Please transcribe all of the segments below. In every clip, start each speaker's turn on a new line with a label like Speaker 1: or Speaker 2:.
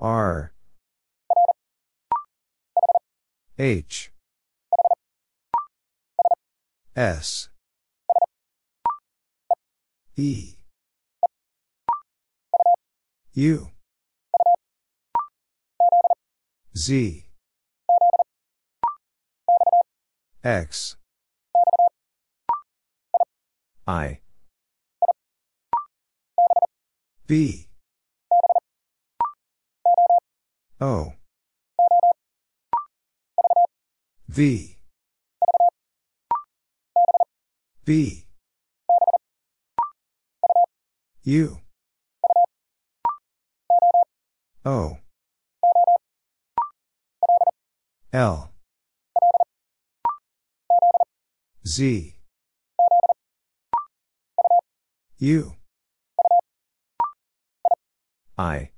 Speaker 1: R. H. S. E. U. Z. X. I. B O. V. B. U. O. L. Z. U. I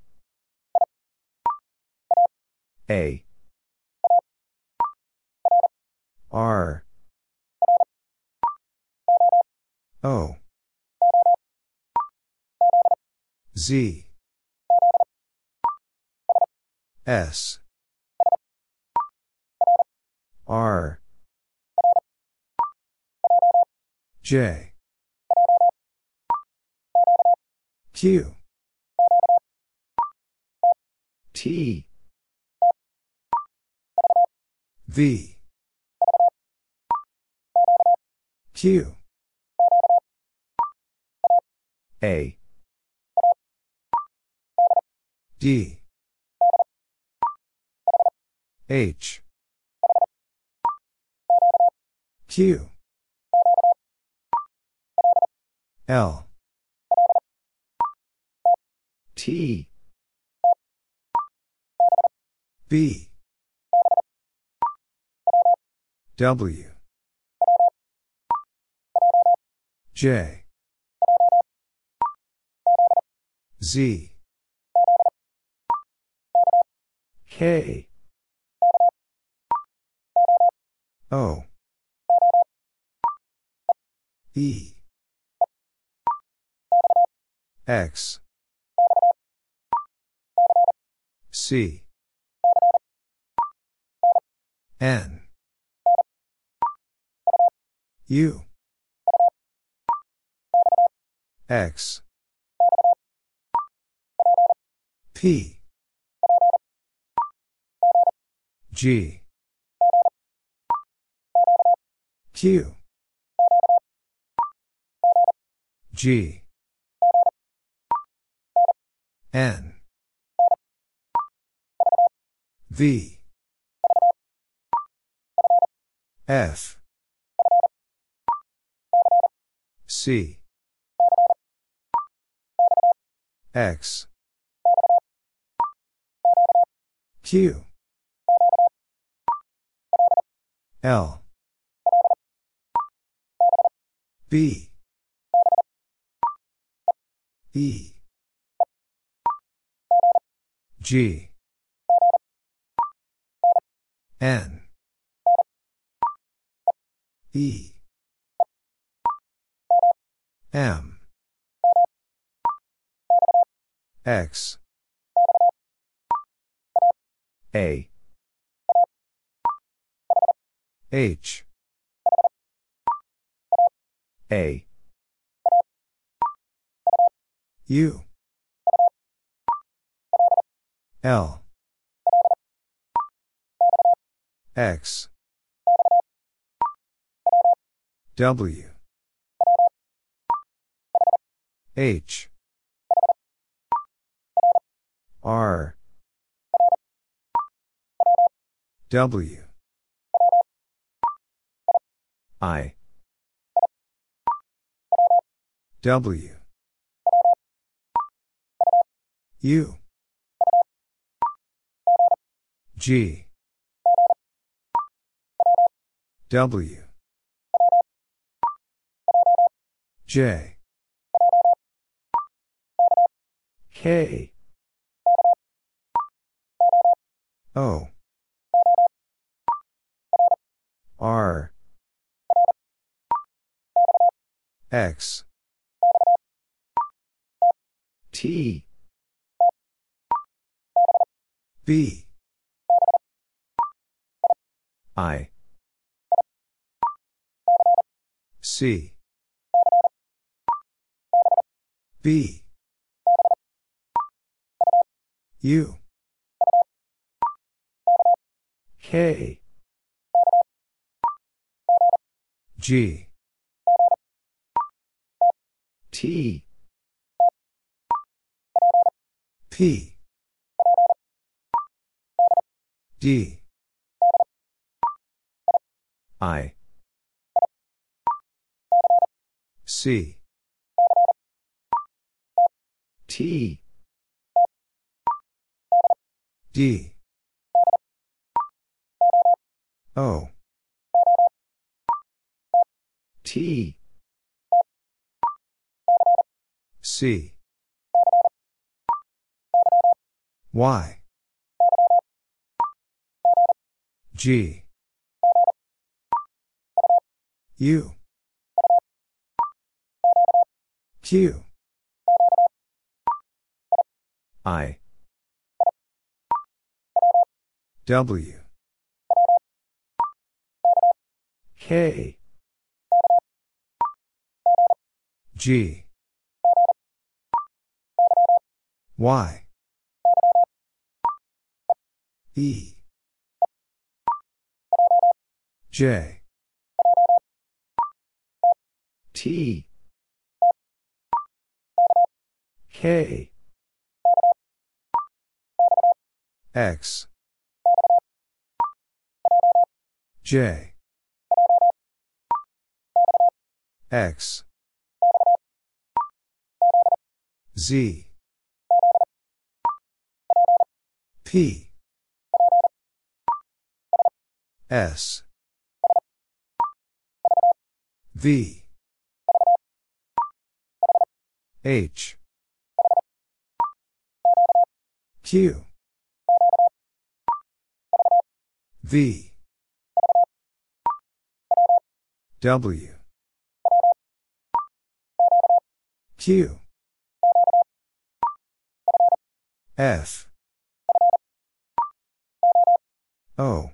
Speaker 1: A. R. O. Z. S. R. J. Q. T V. Q. A. D. H. Q. L. T. B W. J. Z. K. O. E. X. C. N U X. P. G. Q. G. N. V. F C. X. Q. L. B. E. G. N. E M. X. A. H. A. U. L. X. W H. R. W. I. W. U. G. W. J K. O. R. X. T. B. I. C. B U K. G. T. P. D. I. C. T D O. T. C. Y. G. U. Q. I W. K. G. Y. E. J. T. K. X J. X. Z. P. S. V. H. Q. V W. Q. F. O.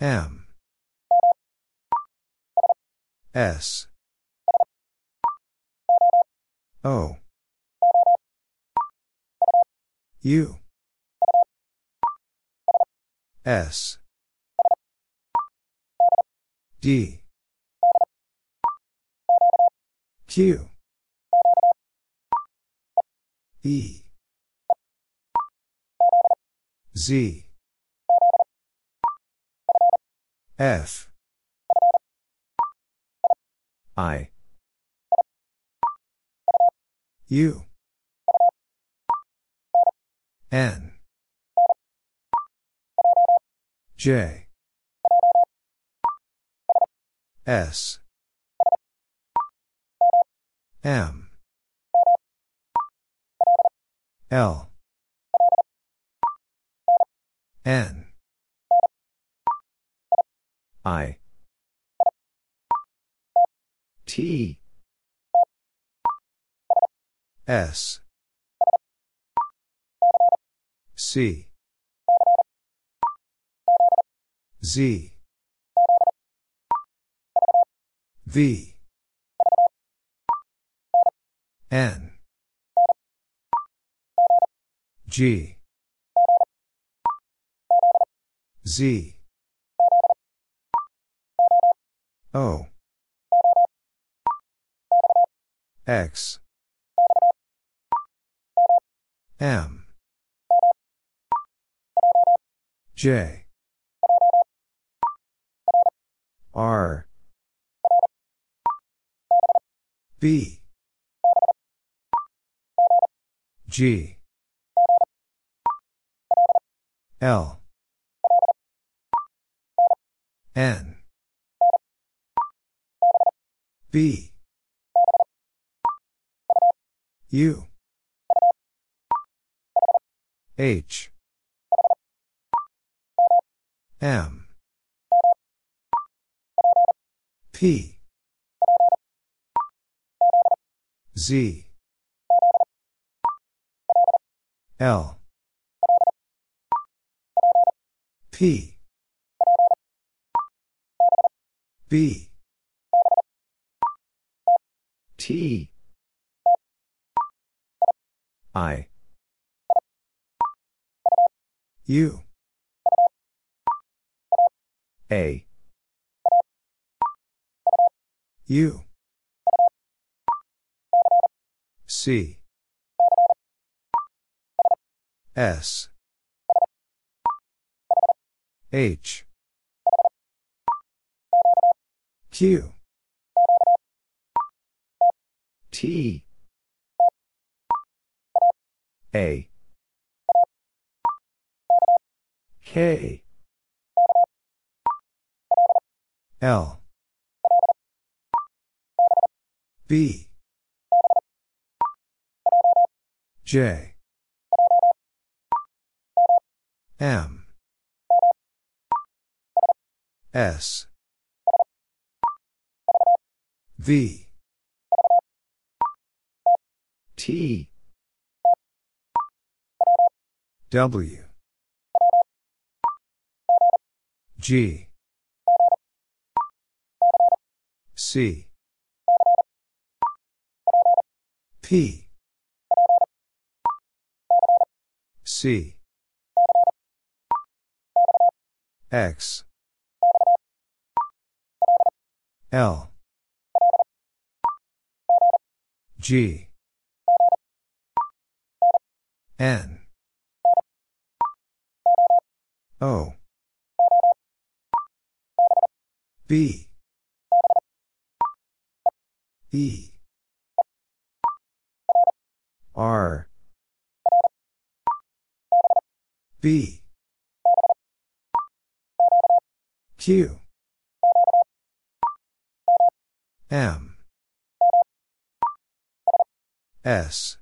Speaker 1: M. S. O. U. S D. Q. E. Z. F. I. U. N. J S. M. L. N. I. T. S. C. Z V. N. G. Z. O. X. M. J. R B. G. L. N. B. U. H. M. P Z. L. P. B. T. I. U. A. U C. S. H. Q. T. A. K. L. B J. M. S. V. T. W. G. C. P C. X. L. G. N. O. B. E. R B. Q. M. S.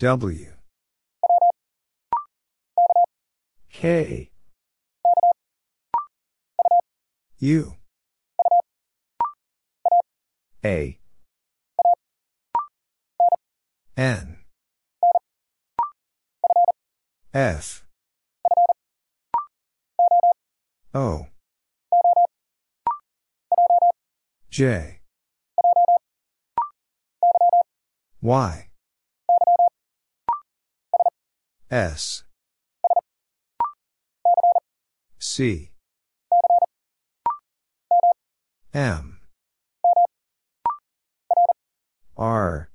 Speaker 1: W. K. U. A. N F O. J. Y. S. C. M. R.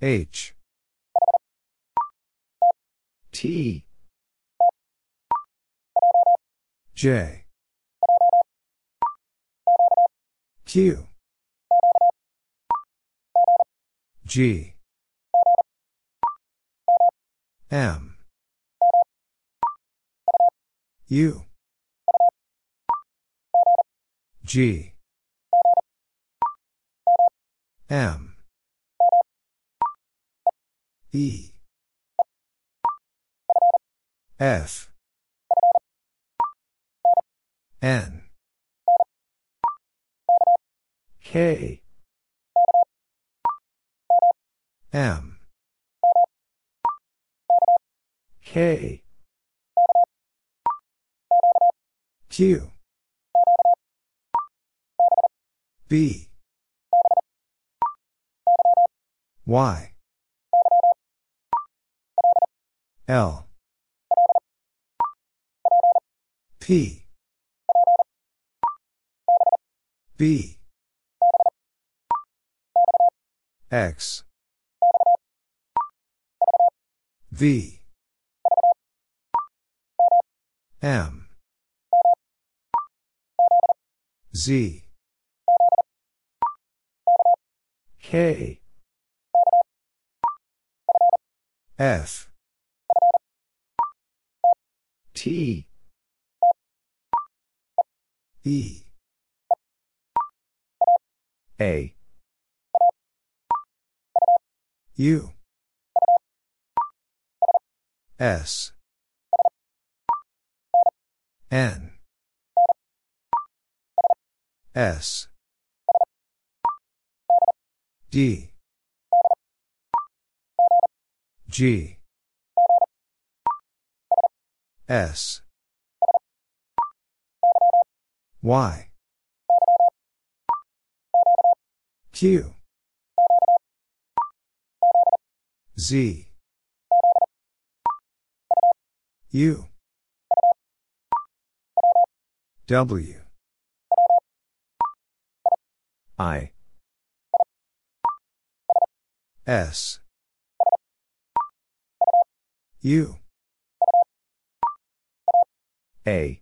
Speaker 1: H T. J. Q. G. M. U. G. M. E F. N. K. M. K. Q. B. Y. L P. B. X. V. M. Z. K. F. T E. A. U. S. N. S. D. G. S. Y. Q. Z. U. W. I. S. U. A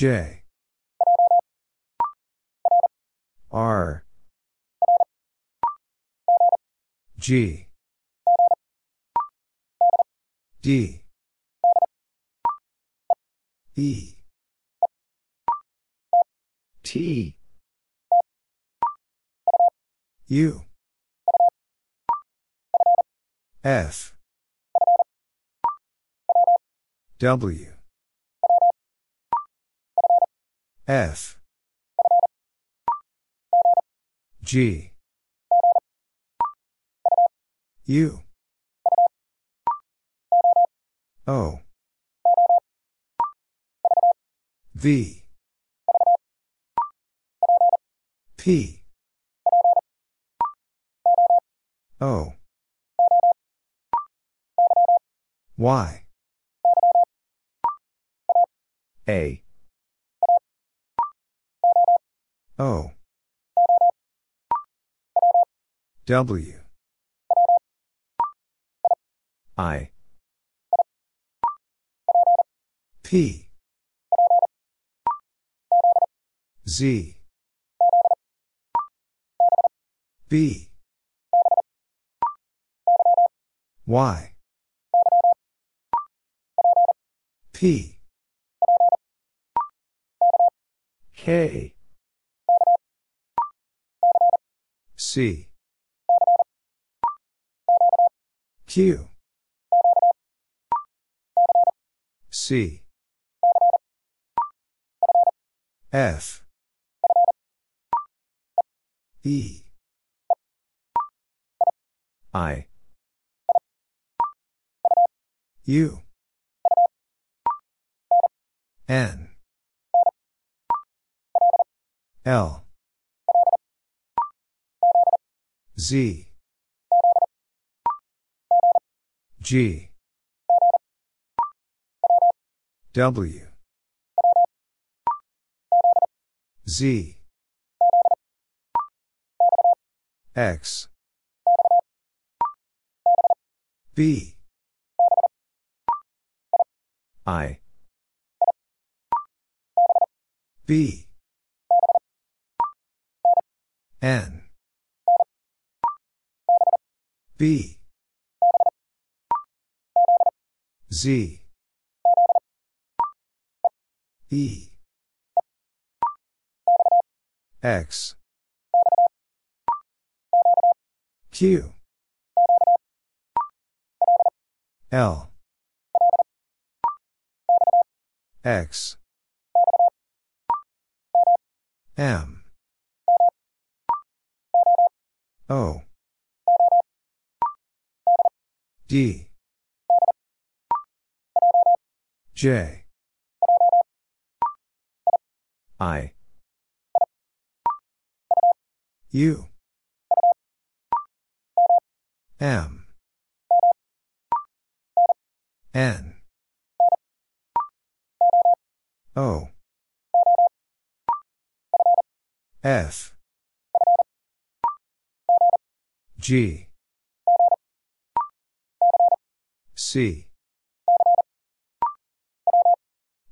Speaker 1: J. R. G. D. E. T. U. F. W F. G. U. O. V. P. O. Y. A O. W. I. P. Z. B. Y. P. K C. Q. C. F. E. I. U. N. L Z. G. W. Z. X. B. I. B. N B. Z. E. X. Q. L. X. M. O D. J. I. U. M. N. O. F. G C.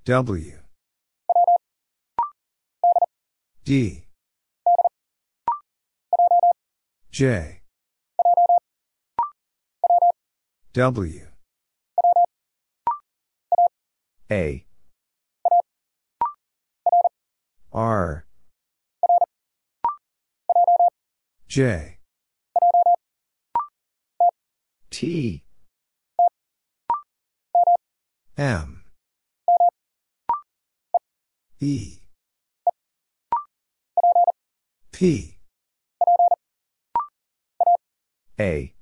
Speaker 1: W. D. J. W. A. R. J. T M. E. P. A.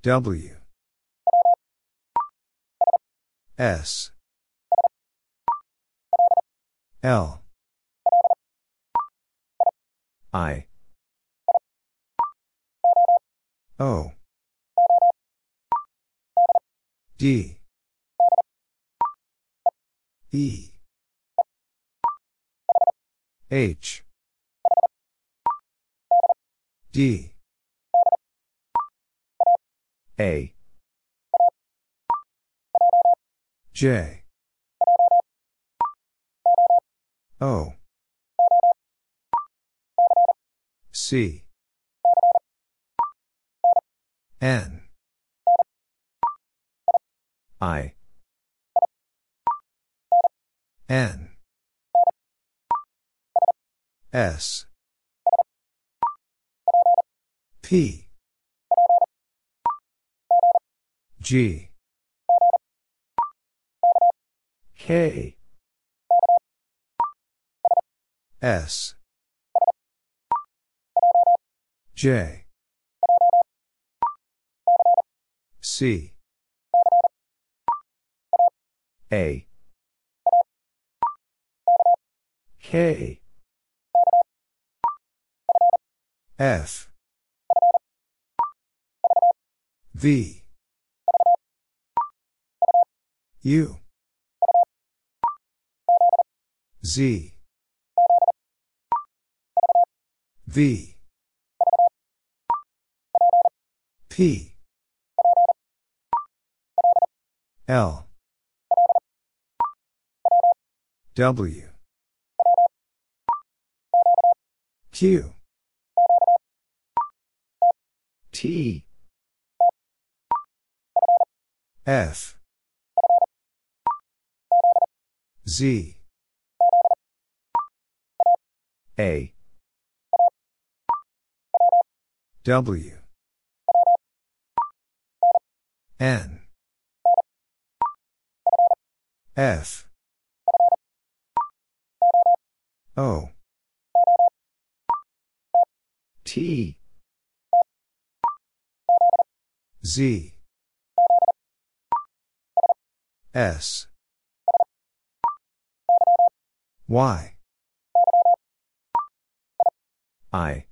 Speaker 1: W. S. L. I. O D. E. H. D. A. J. O. C. N I. N. S. P. G. K. S. J. C A. K. F. V. U. Z. V. P. L W. Q. T. F. Z. A. W. N. F O. T. Z. S. Y. I.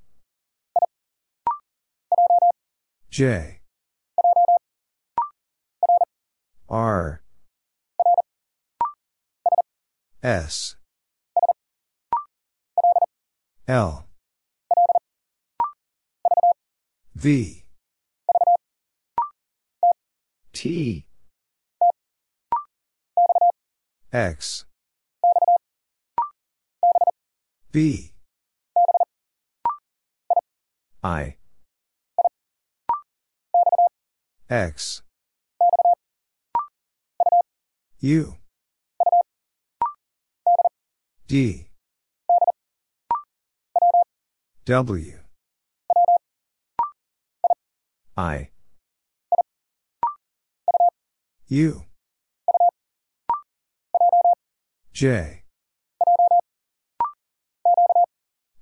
Speaker 1: J. R. S L. V. T. X. B. I. X. U. D W I U J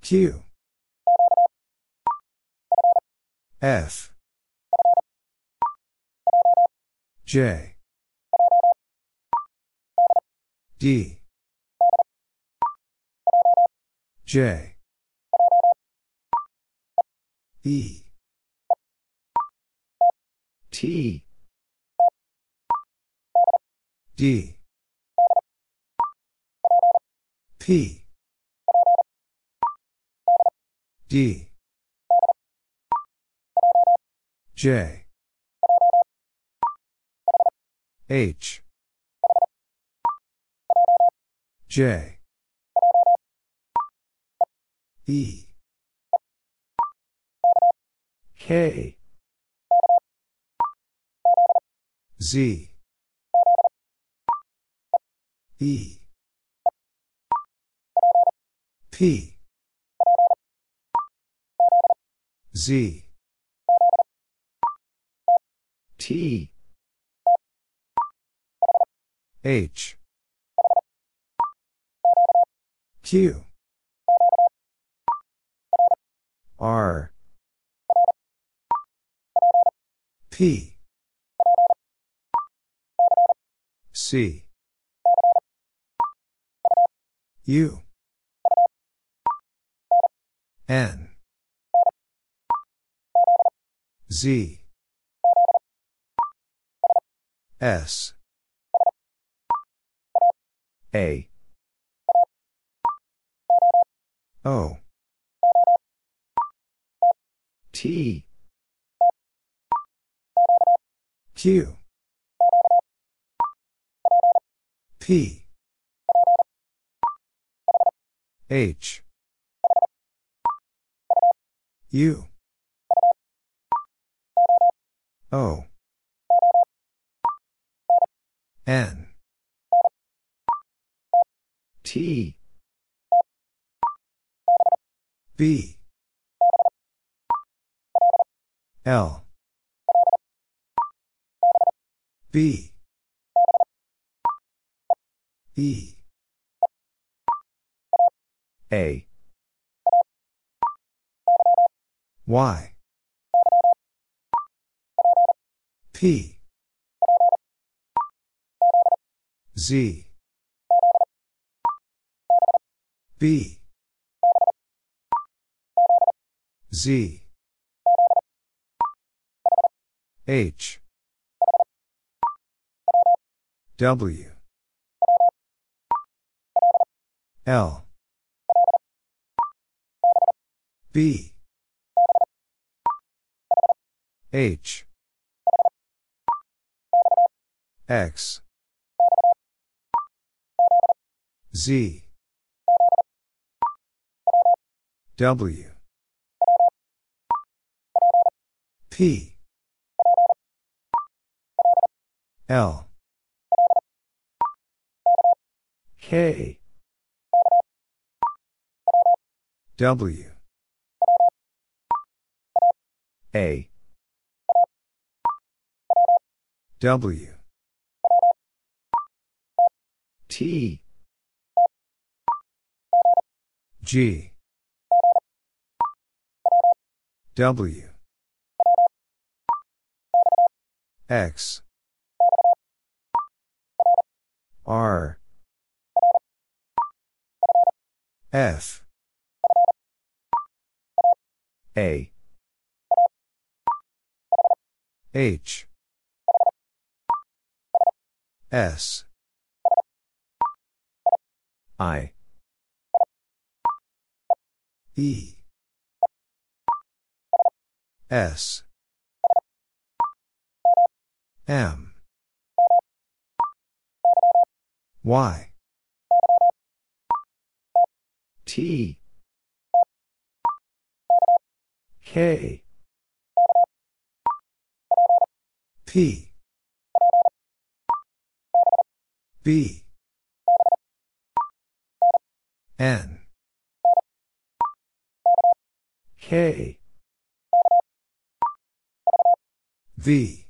Speaker 1: Q F J D J E T. D P D J. H. J. E K. Z. E. P. Z. T. H. Q. R P. C. U. N. Z. S. A. O. T Q. P. H. U. O. N. T. B. L B. E. A. Y. P. Z. B. Z. H W. L. B. H. X. Z. W. P. L K. W. A. W. T. G. W. X. R F. A. H. S. I. E. S. M. Y T. K. P. B. N. K. V.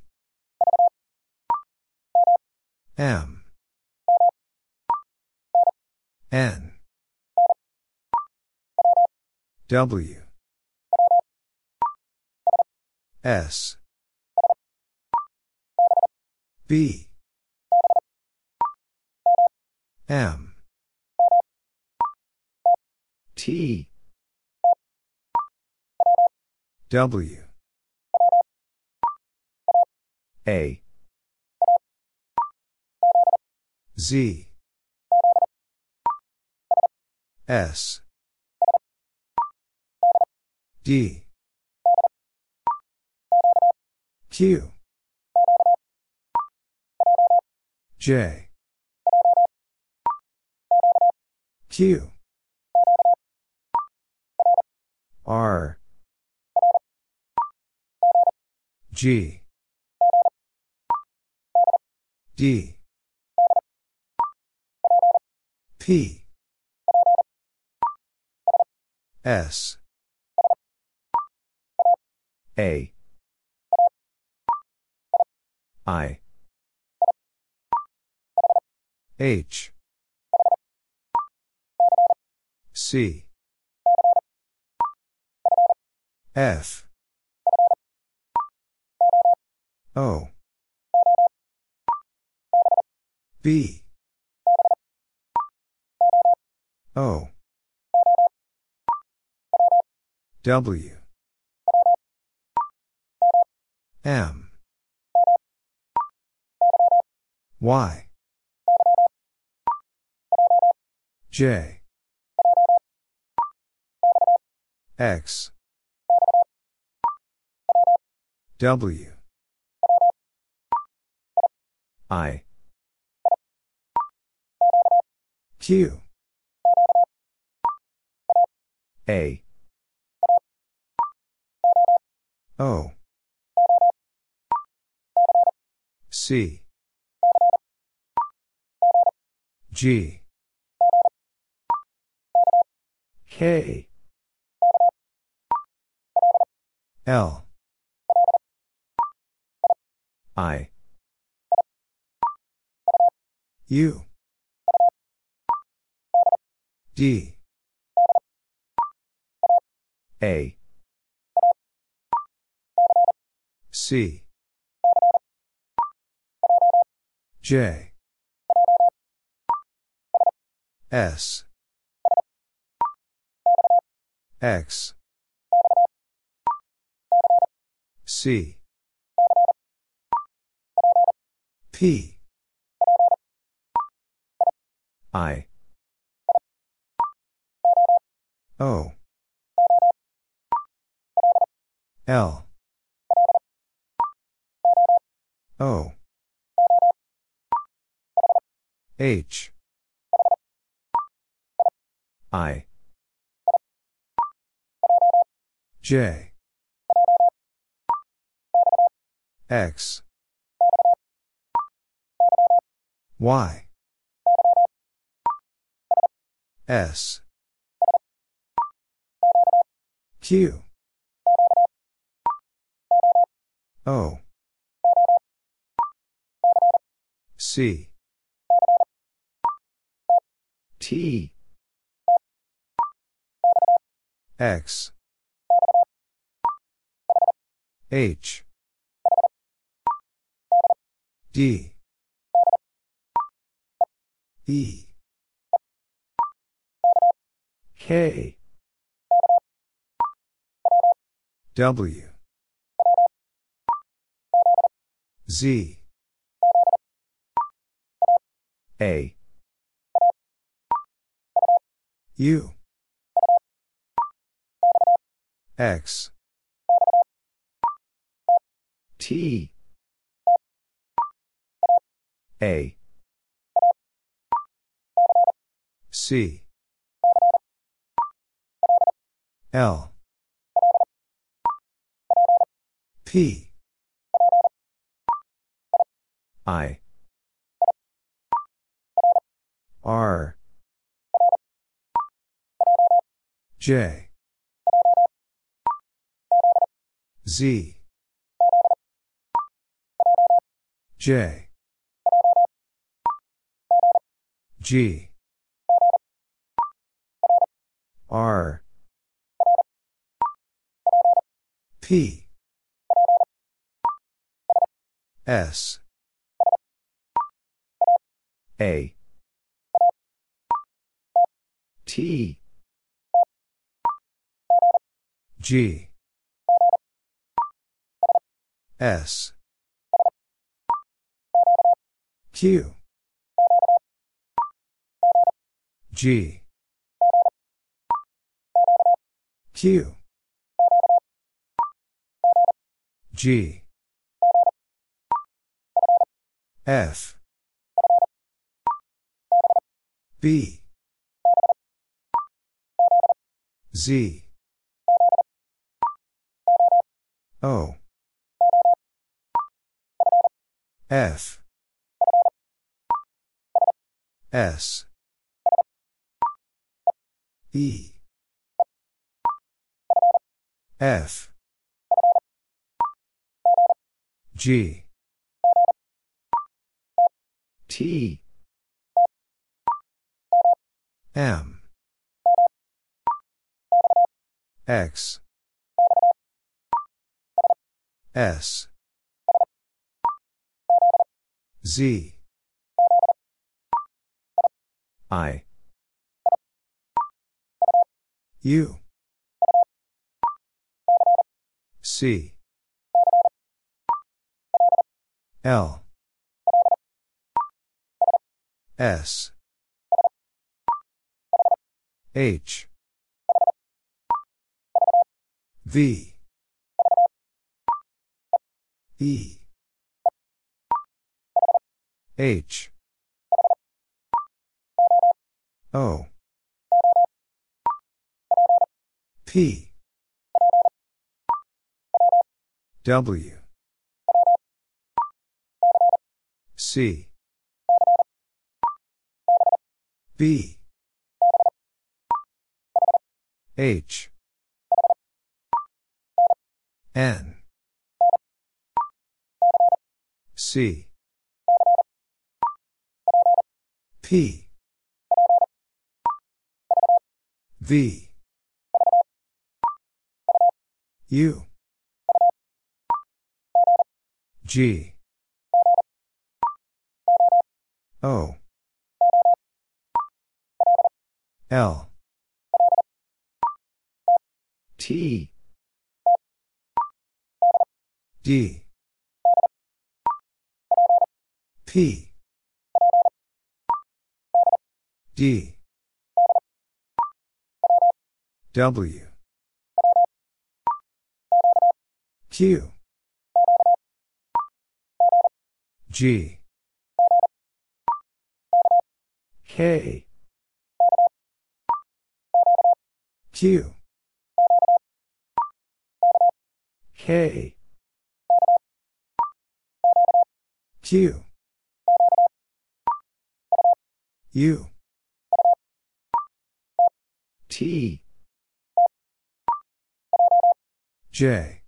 Speaker 1: M. N W. S. B. M. T. W. A. Z. S D. Q. J. Q. R. G. D. P. S A. I. H. C. F. O. B. O. W M. Y. J. X. W. I. Q. A. O C. G. K. L. I. U. D. A. C J. S. X. C. P. I. O. L. O H. I. J. X. Y. S. Q. O. C T. X. H. D. E. K. W. Z. A U X. T. A. C. L. P. I. R J. Z. J. G. R. P. S. A. T G. S. Q. G. Q. G. F. B. Z O. F. S. E. F. G. T. M. X S Z. I. U. C. L. S. H. V. E. H. O. P. W. C. B. H. N. C. P. V. U. G. O. L. T. D. P. D. W. Q. G. K. Q. K. Q. U. T. J.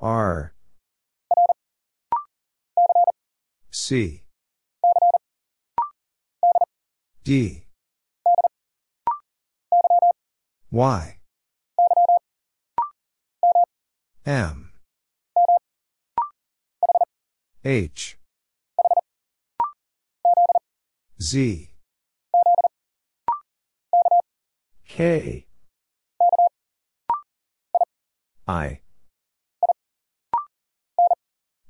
Speaker 1: R. C. D. Y. M. H. Z. K. I.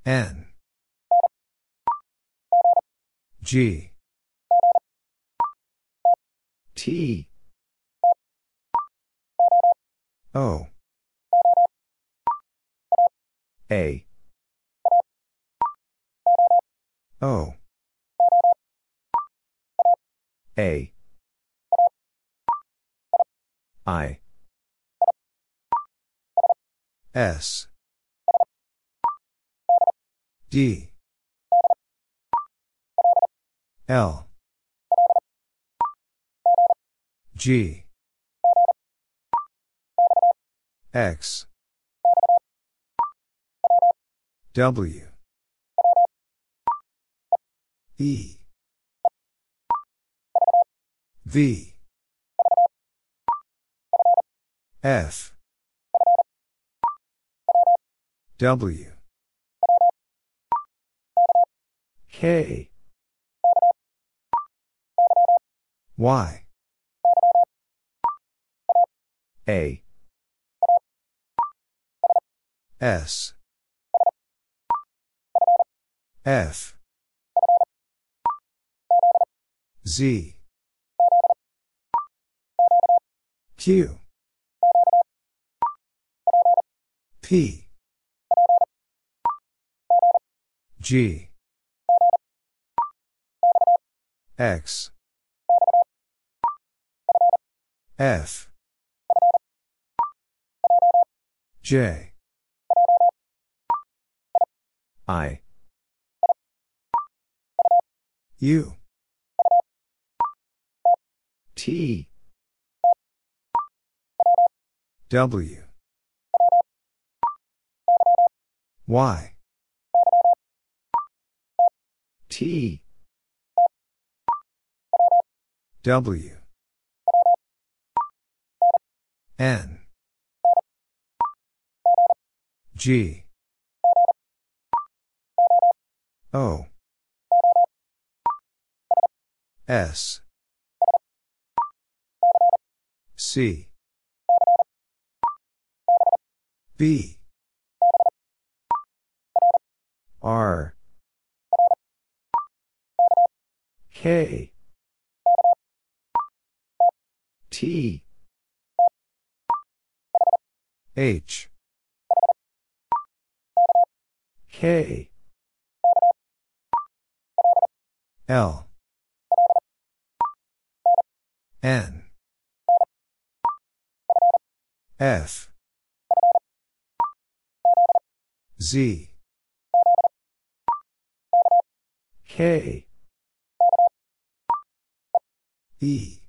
Speaker 1: N. G. T. O. A. O. A. I. S. D. L. G. X. W. E. V. F. W. K. Y. A. S. F. Z. Q. P. G. X. F. J. I. U. T. W. Y. T. W. N. G. O S C B. R. K. T. H. K. L. N. F Z. K. E.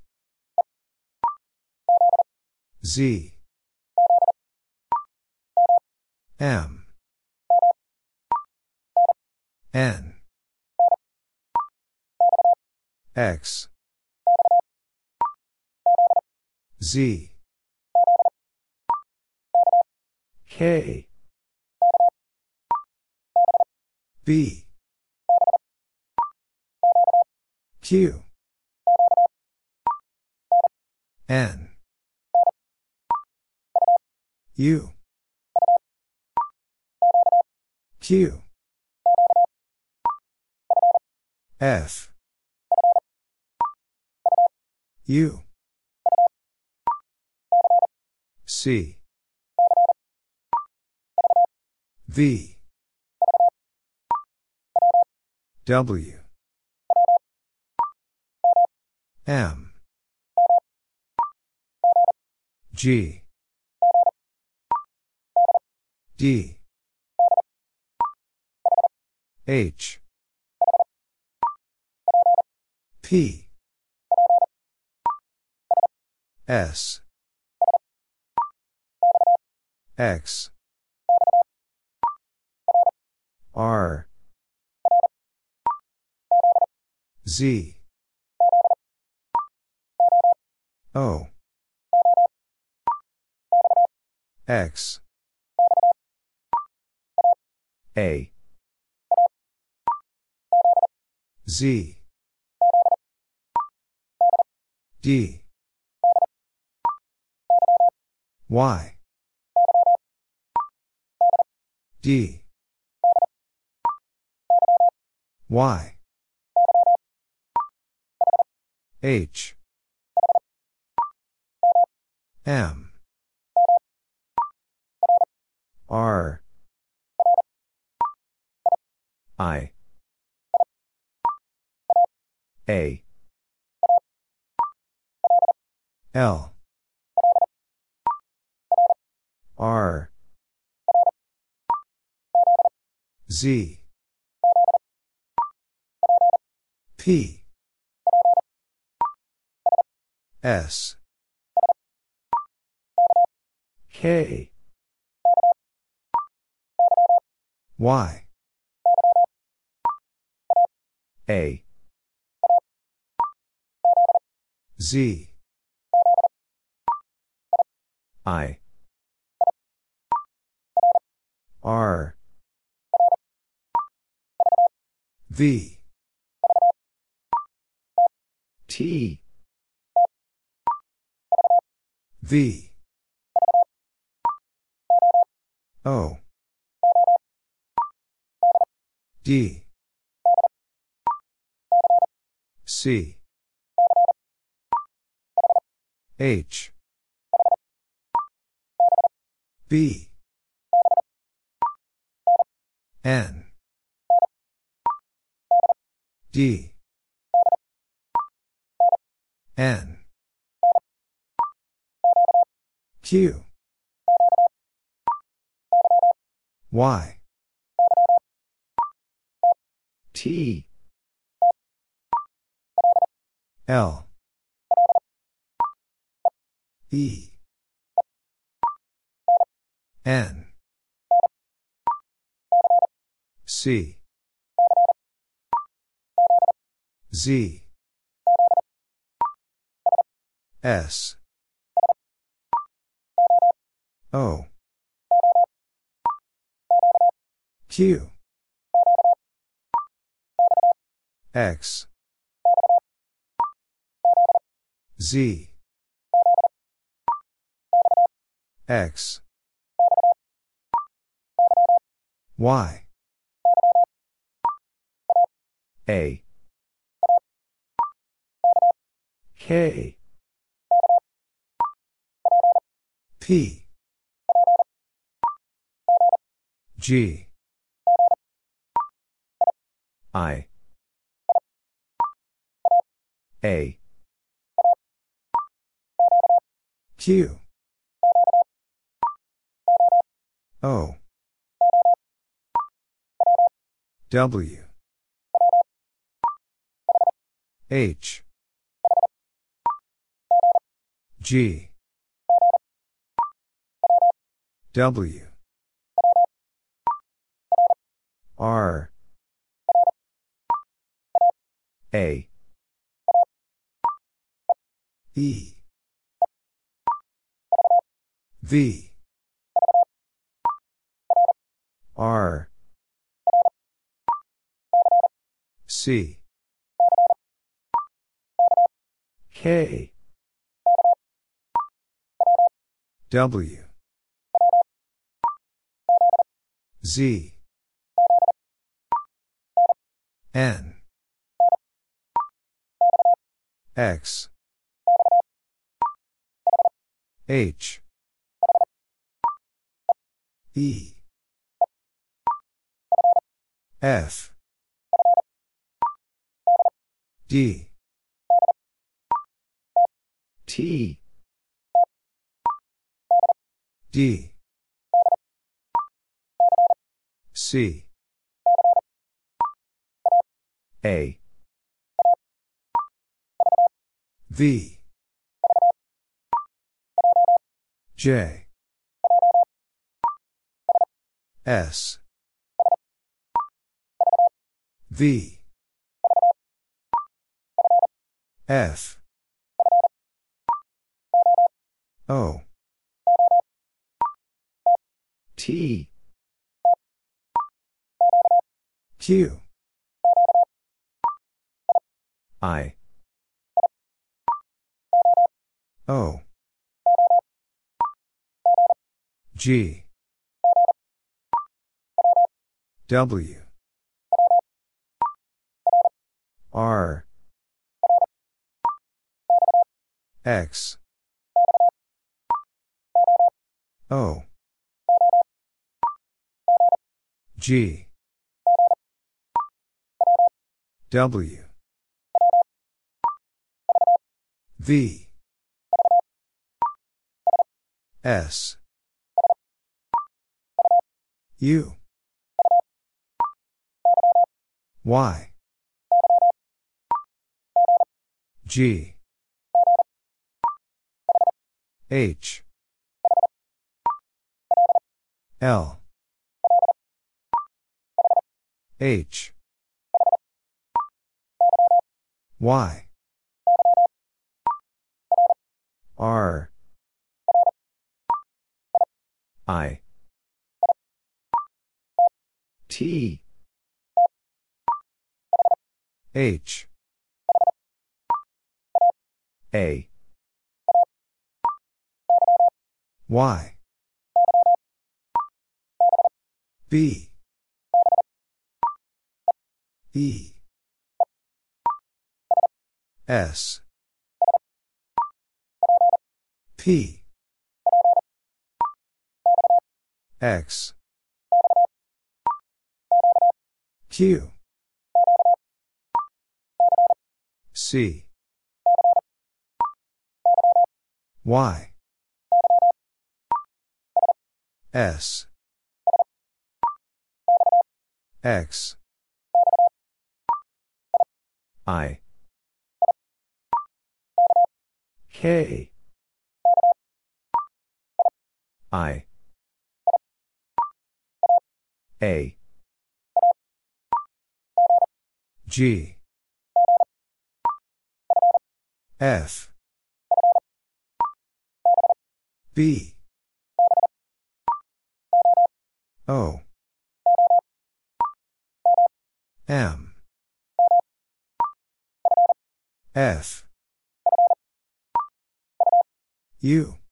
Speaker 1: Z. M. N. X. Z. K B. Q. N. U. Q. F. U. C. V W M G D H P S X R Z. O. X. A. Z. D. Y. D. Y H. M. R. I. A. L. R. Z. P S. K. Y. A. Z. I. R. V. T V. O. D. C. H. B. N. D. N Q. Y. T. L. E. N. C. Z. S O Q. X. Z. X. Y. A. K. P G. I. A. Q. O. W. H. G. W R. A. E. V. R. C. K. W. Z N. X. H. E. F. D. T. D. C A. V. J. S. V. F. O. T. Q I. O. G. W. R. X. O. G. W V. S. U. Y. G. H. L. H. Y R. I. T. H. A. Y. B. E. S P. X. Q. C. Y. S. X. I. K I. A. G. F. B. O. M. F. U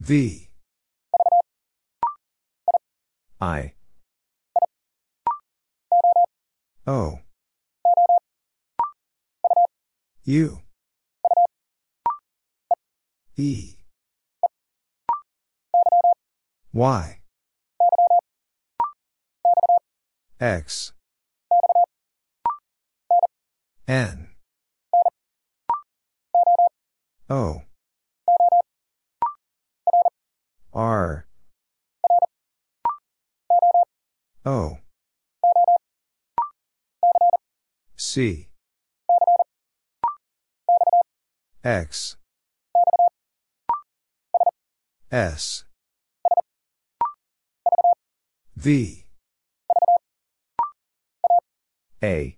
Speaker 1: V. I. O. U. E. Y. X. N. O R. O. C. X. S. V. A.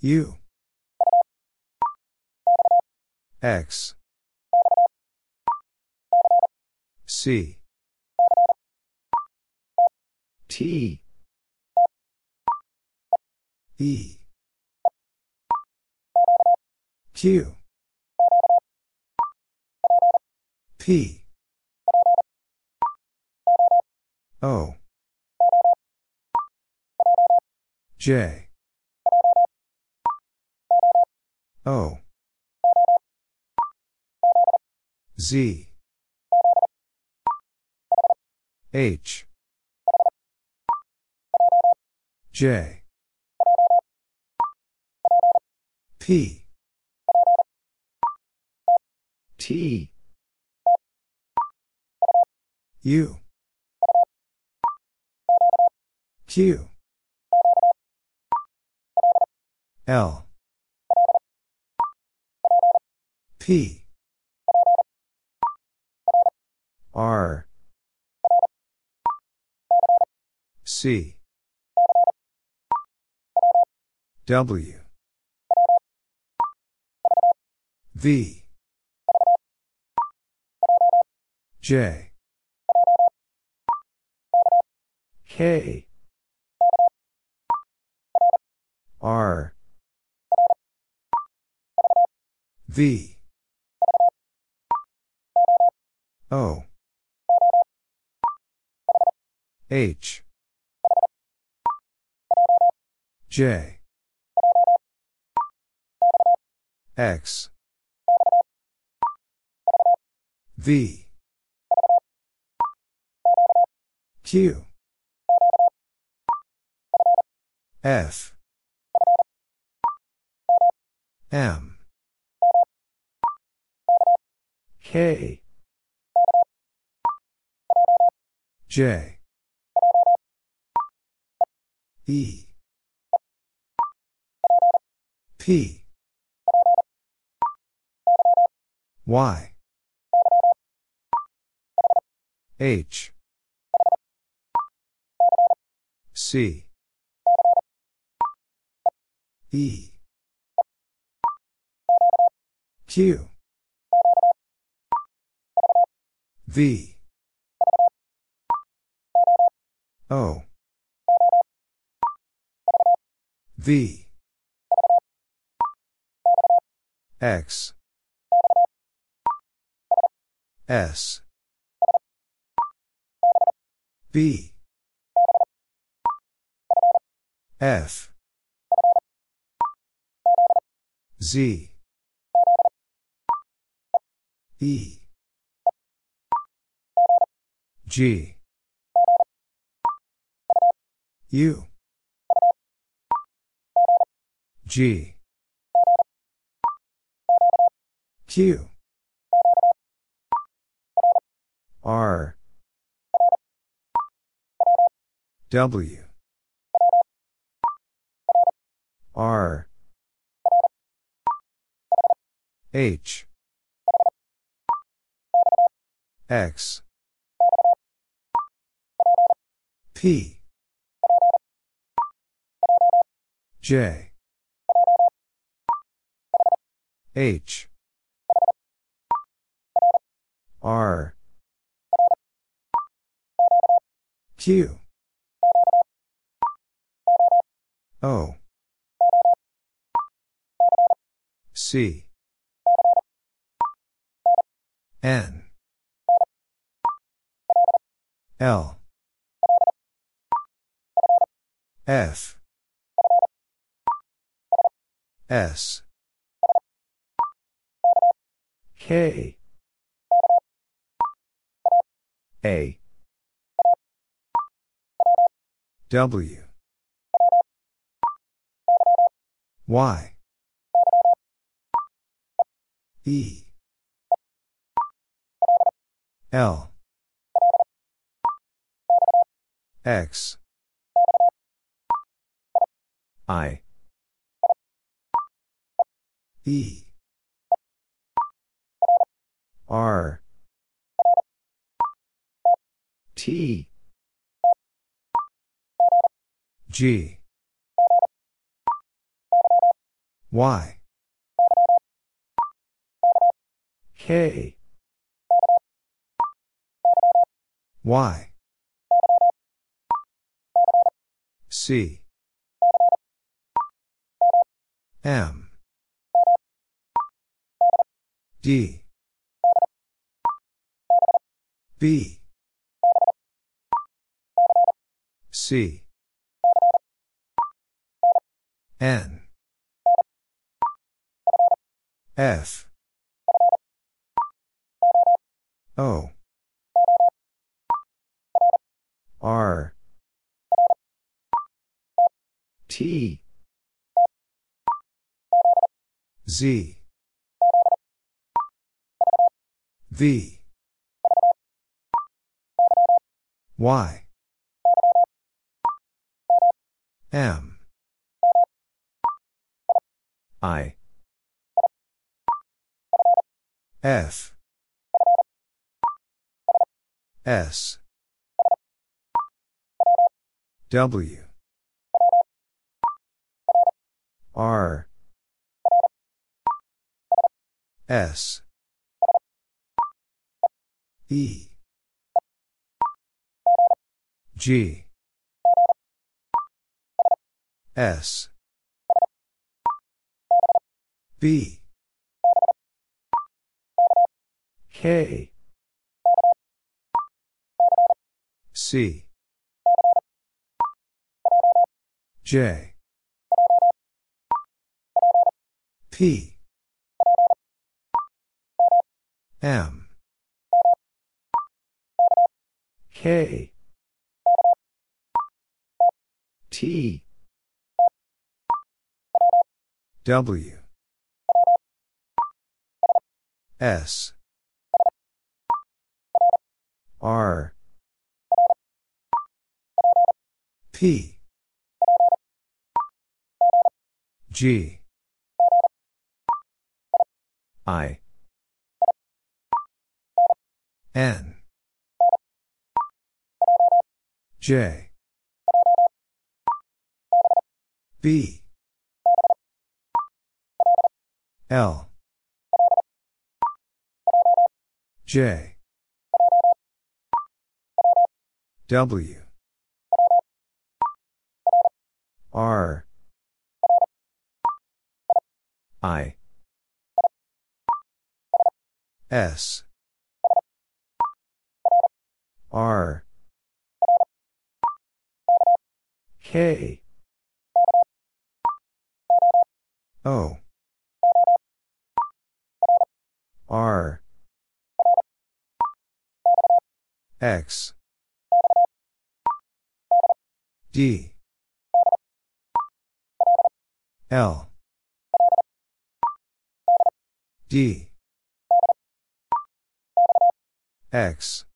Speaker 1: U. X C. T. E. Q. P. O. J. O. Z H. J. P. T. U. Q. L. P. R C. W. V. J. K. R. V. O. H J. X. V. Q. F. M. K. J. E P. Y. H. C. E. Q. V. O. V X. S. B F. Z. E. G. U. G Q R. W. R. H. X. P. J. H R. Q. O. C. N. L. F. S. K A. W. Y. E. L. X. I. E. R T. G. Y. K. Y. C. M. D. B C. N. F. O. R. T. Z. V. Y M. I. F. S. W. R. S. E. G S. B. K. C. J. P. M. K. T W. S. R. P. G. I. N. J. B L. J. W. R. I. S. R. K. O R. X. D. L. D. X.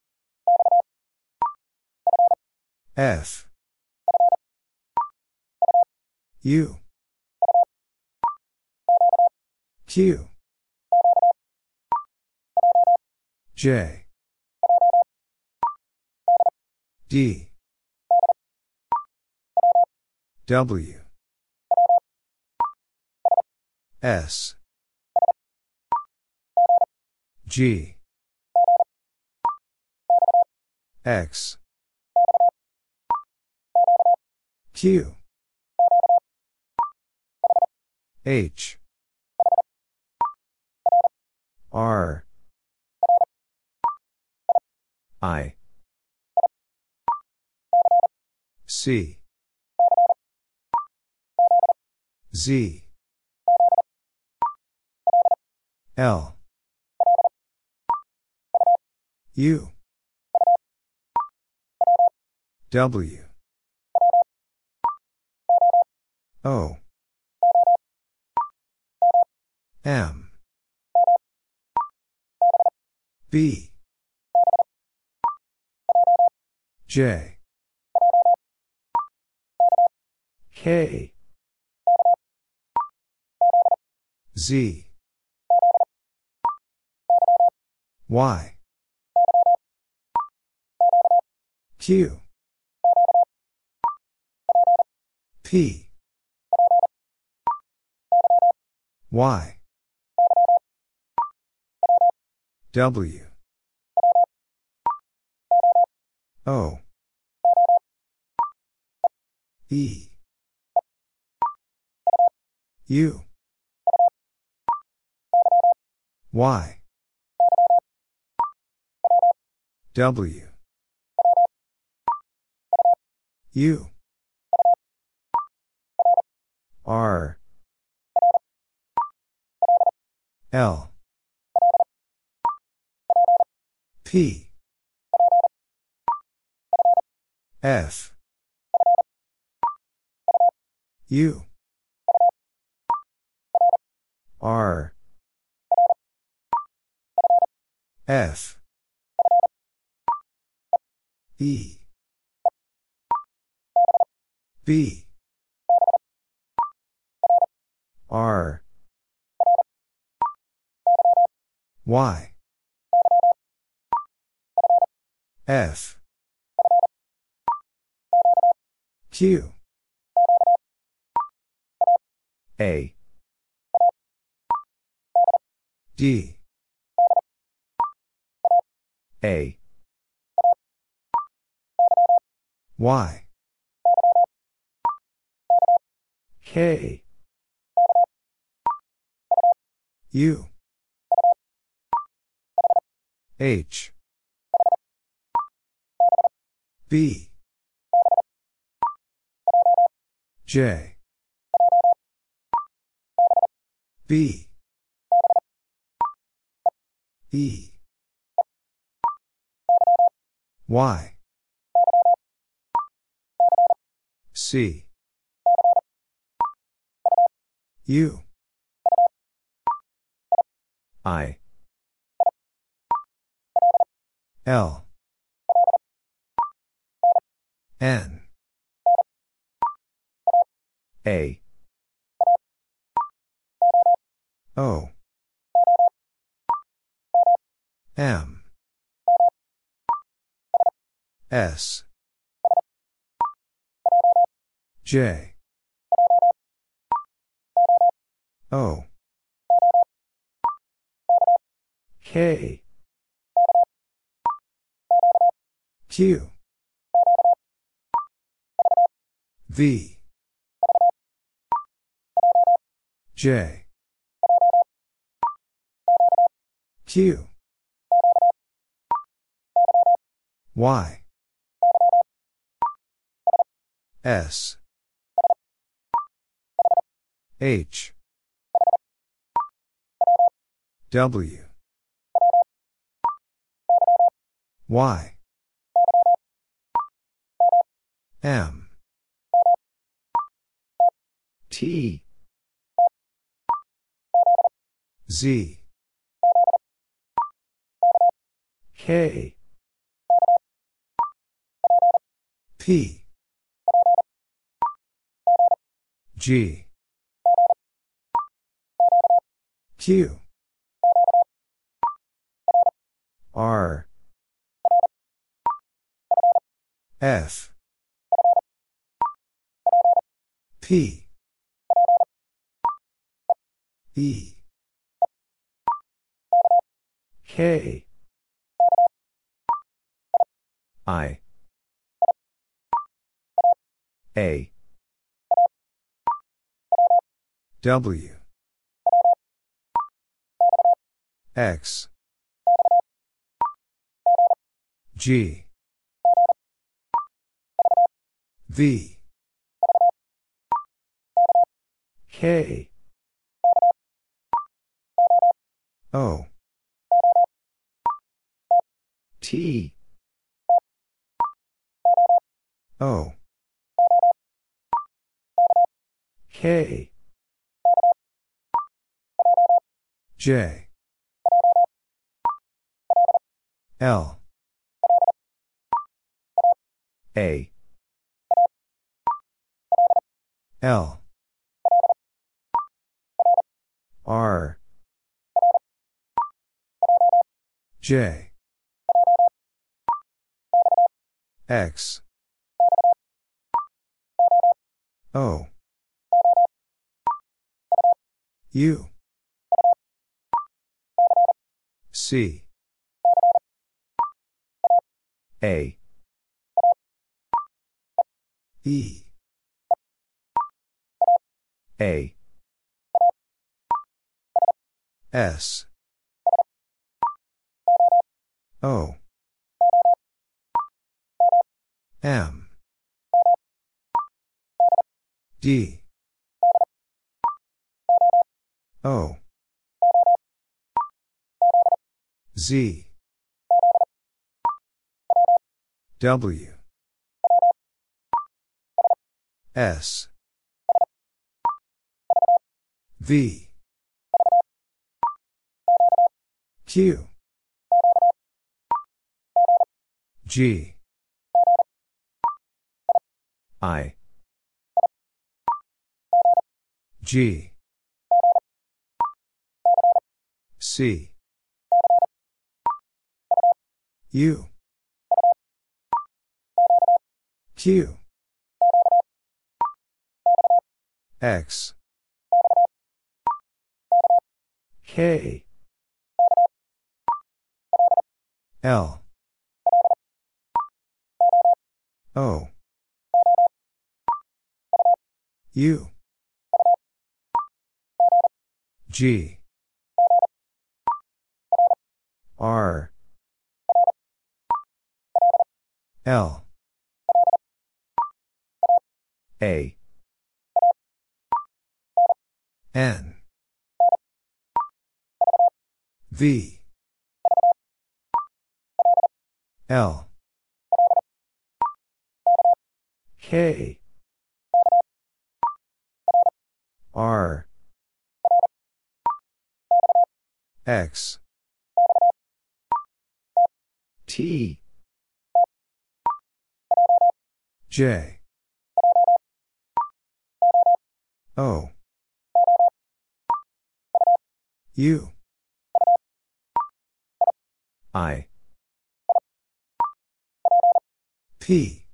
Speaker 1: F. U. Q J. D. W. S. G. X. Q. H. R I. C. Z. L. U. W. O. M. B J. K. Z. Y. Q. P. Y. W O. E. U. Y. W. U. R. L. P F. U. R. F. E. B. R. Y. F Q. A. D. A. Y. K. U. H. B J. B. E. Y. C. U. I. L. N A. O. M. S. J. O. K. Q. V J. Q. Y. S. H. W. Y. M. T Z. K. P. G. Q. R. F. P. E K I. A. W. X. G. V. K. O T. O. K. J. L. A. L. R. J X. O. U. C. A. E. A. S. O M. D. O. Z. W. S. V. Q. G I. G. C. U. Q. X. K. L. O U G. R. L. A. N. V. L. K R. X. T. J. O. U. I. P.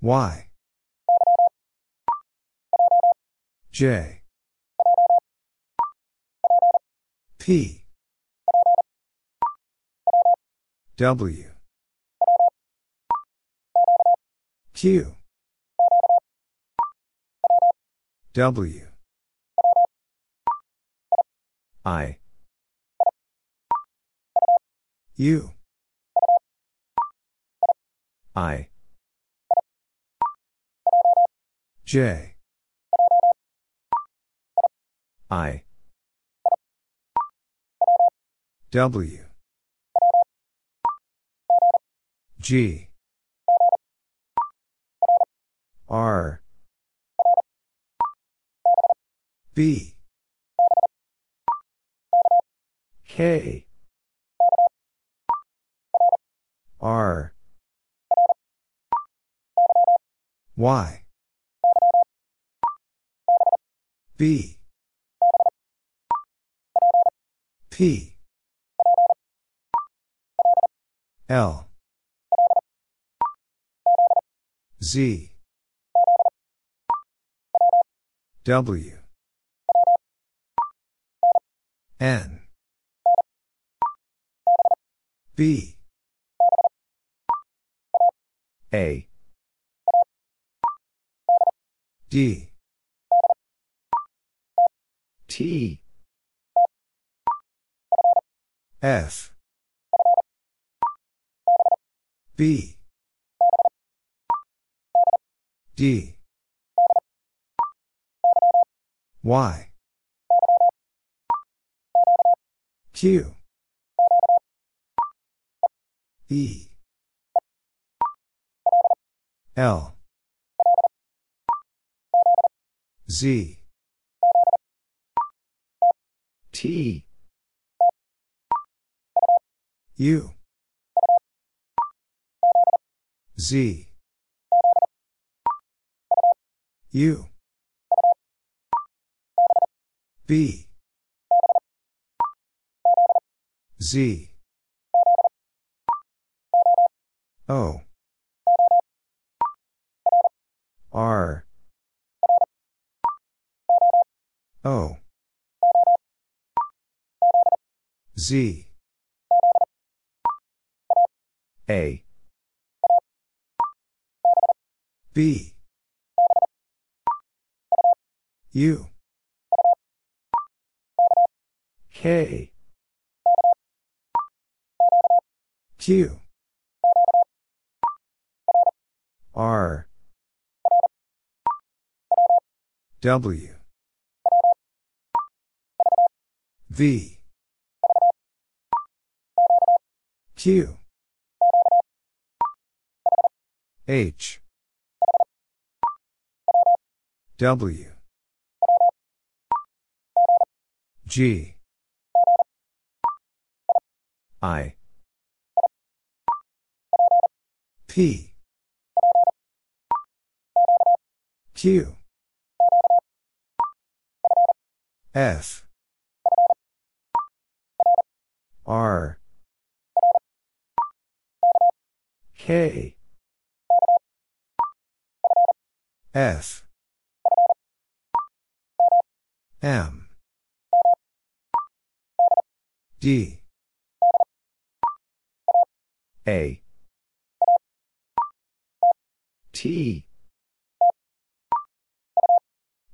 Speaker 1: Y J. P. W. Q. W. I. U. I. J I. W. G. R. B. K. R. Y. B P. L. Z. W. N. B. A. D.
Speaker 2: T.
Speaker 1: F. B. D. Y. Q. E. L. Z.
Speaker 2: T.
Speaker 1: U. Z. U. B. Z. O. R. O. Z.
Speaker 2: A.
Speaker 1: B. U.
Speaker 2: K.
Speaker 1: Q. R. W. V. Q. H. W. G.
Speaker 2: I.
Speaker 1: P. Q. F. R.
Speaker 2: K.
Speaker 1: F. M. D.
Speaker 2: A. T.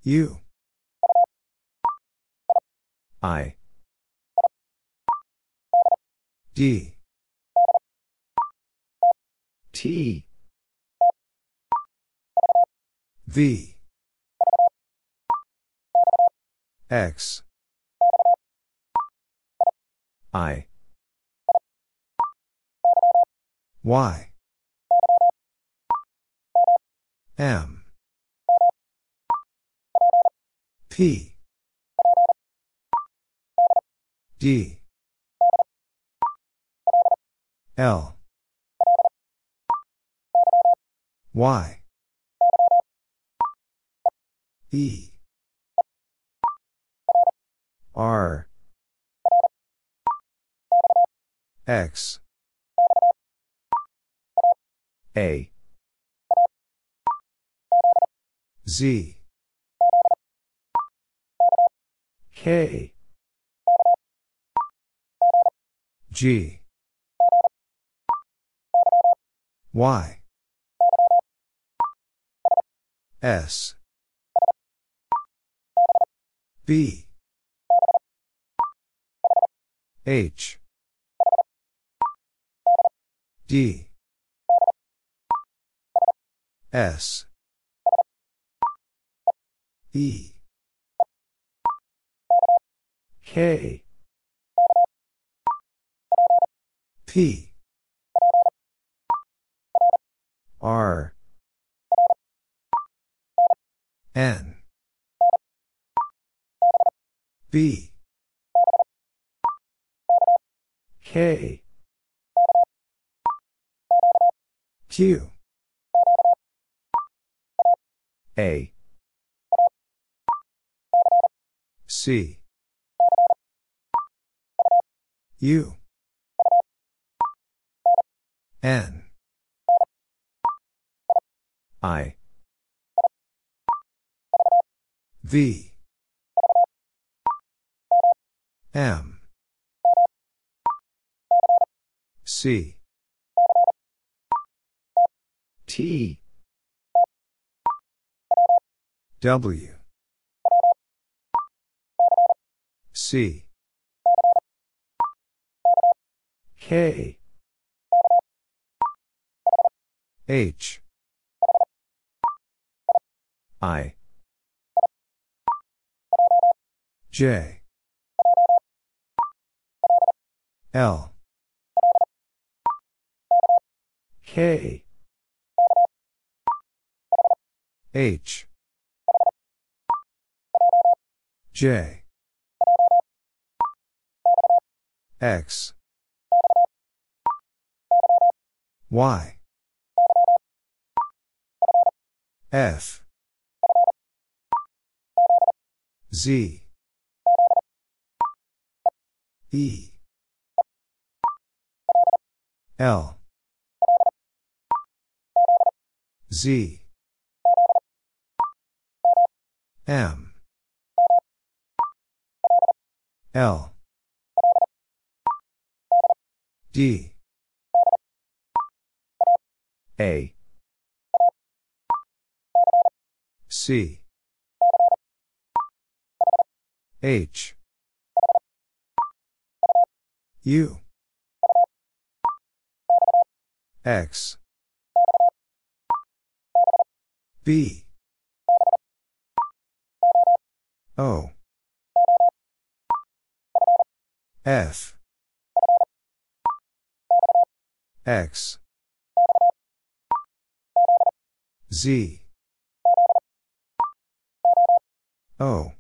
Speaker 1: U.
Speaker 2: I.
Speaker 1: D.
Speaker 2: T.
Speaker 1: V. X.
Speaker 2: I.
Speaker 1: Y. M. P. D. L. Y. E. R. X.
Speaker 2: A.
Speaker 1: Z.
Speaker 2: K.
Speaker 1: G. Y. S. B. H. D. S. E.
Speaker 2: K.
Speaker 1: P. R. N. B.
Speaker 2: K.
Speaker 1: Q.
Speaker 2: A.
Speaker 1: C. U. N.
Speaker 2: I.
Speaker 1: V. M. C.
Speaker 2: T.
Speaker 1: W C
Speaker 2: K
Speaker 1: H
Speaker 2: I
Speaker 1: J L.
Speaker 2: K.
Speaker 1: H. J. X. Y. F. Z. E L. Z. M. L. D.
Speaker 2: A.
Speaker 1: C. H. U X. B. O. F. X. Z. O.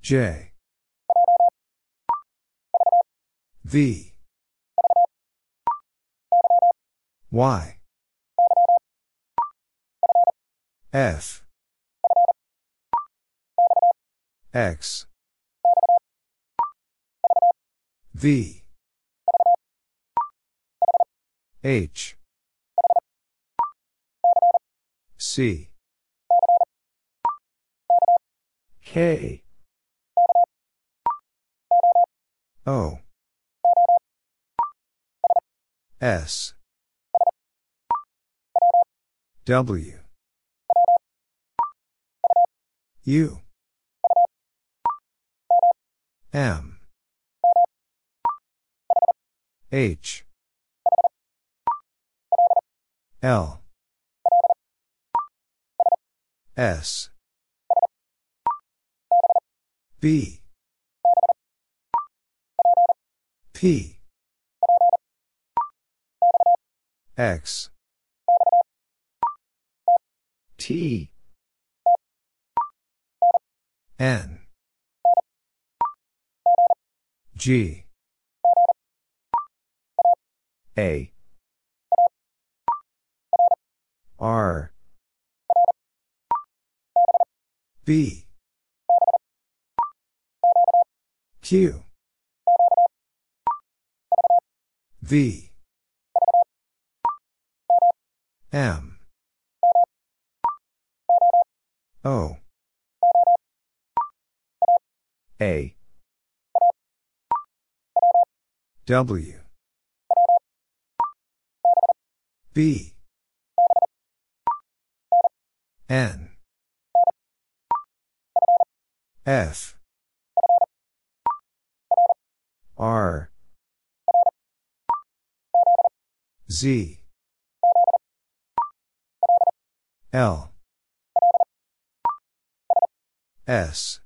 Speaker 1: J. V Y. F. X. V. H. C.
Speaker 2: K.
Speaker 1: O. S W. U. M. H. L. S. B. P. X
Speaker 2: T.
Speaker 1: N. G.
Speaker 2: A. R.
Speaker 1: B. Q. V. M O.
Speaker 2: A.
Speaker 1: W. B. N. F. R. Z. L S.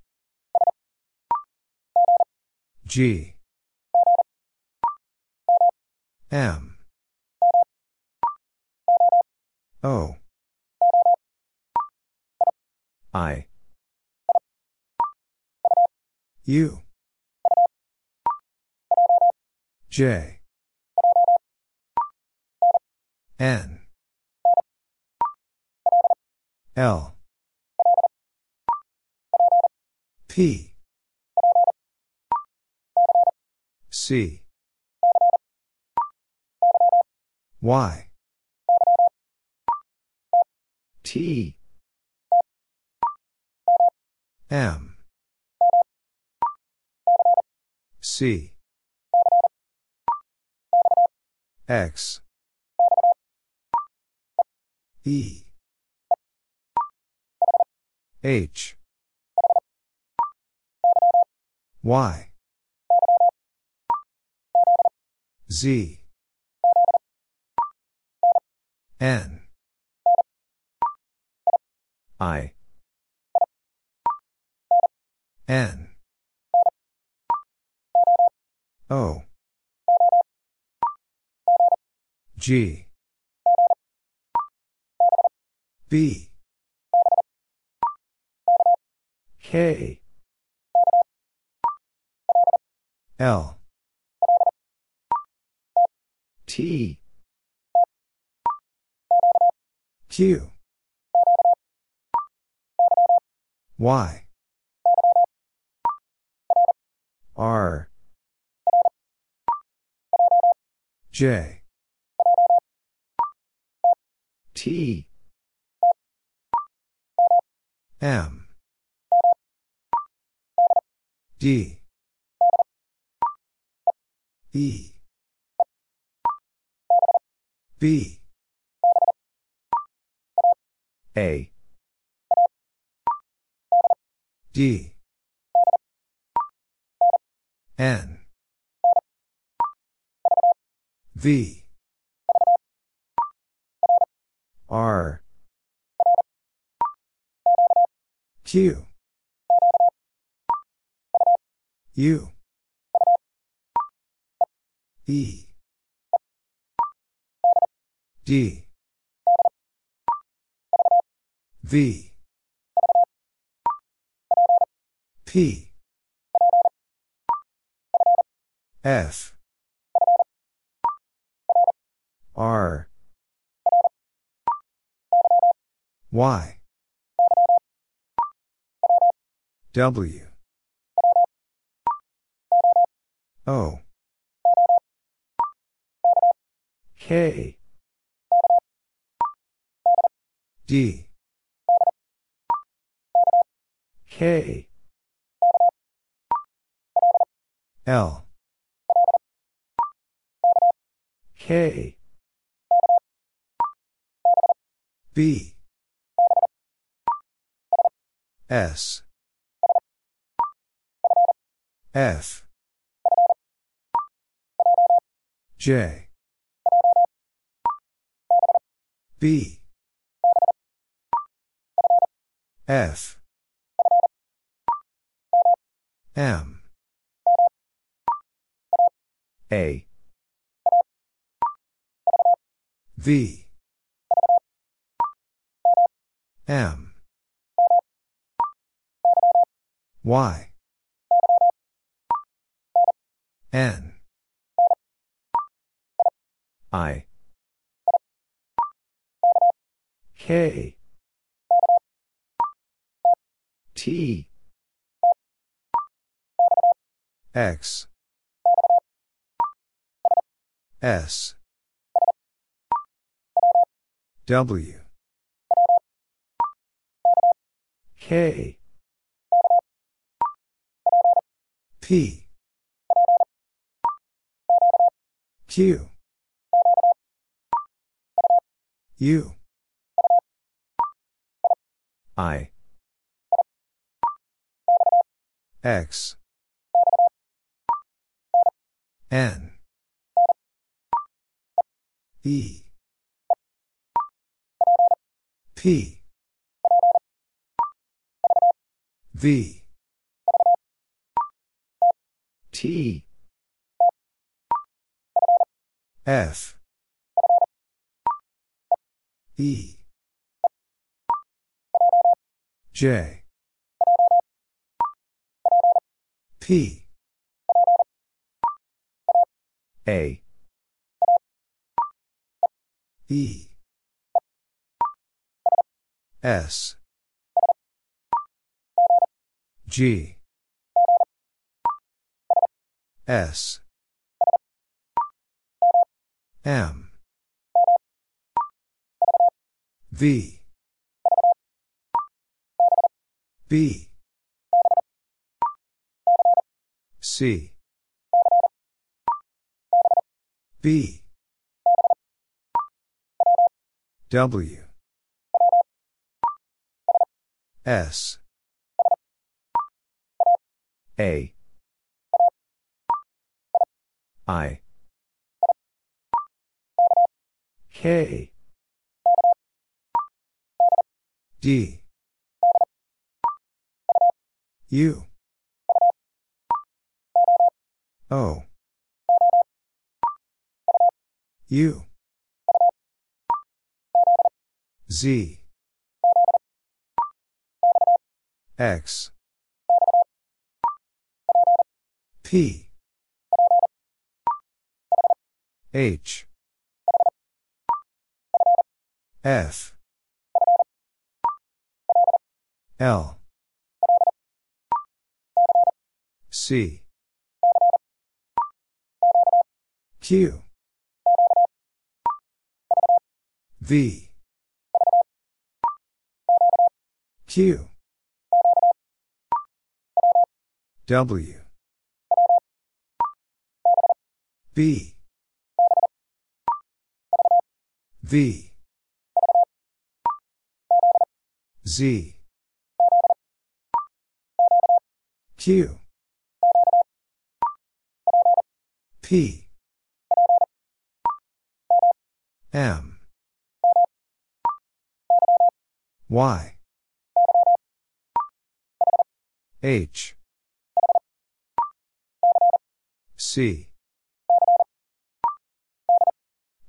Speaker 1: G. M. O.
Speaker 2: I.
Speaker 1: U. J. N. L P. C. Y.
Speaker 2: T.
Speaker 1: M. C. X. E. H Y. Z. N. I. N. O. G. B. K L. T. Q. Y. R. J. T. M. D E B. A. D. N. V. R. Q. U E D. V. P. F. R. Y. W. O K. D. K. L. K. B. S. F. J B. F. M. A. V. M. Y. N. I K. T. X. S. W. K. P. Q. U I. X. N. E. P. V. T. F. E J. P. A. E. S. G. S. M. V B. C. B. W. S.
Speaker 2: A. I. K.
Speaker 1: D U O. U. Z. X. P. H. F. L C. Q. V. Q. W. B. V. Z. Q P. M. Y. H. C.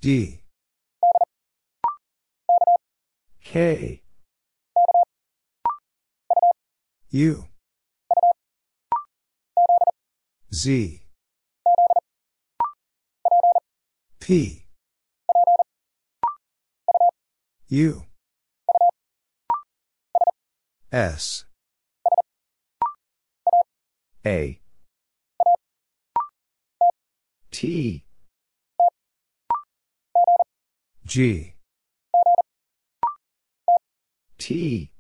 Speaker 1: D. K. U. Z P. U. S. A. T. G. T.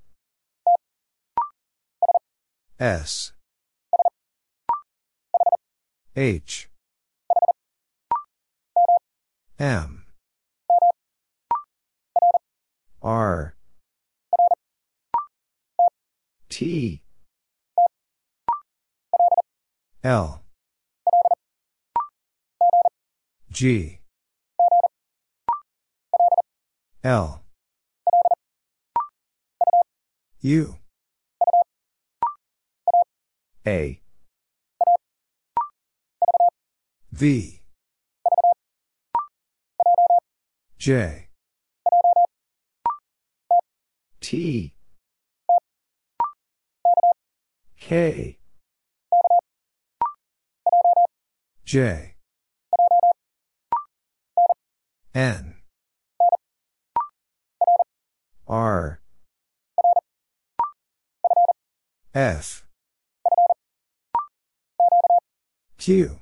Speaker 1: S. H M. R. T. L. G. L. U. A. V J. T. K. J. N. R. F. Q.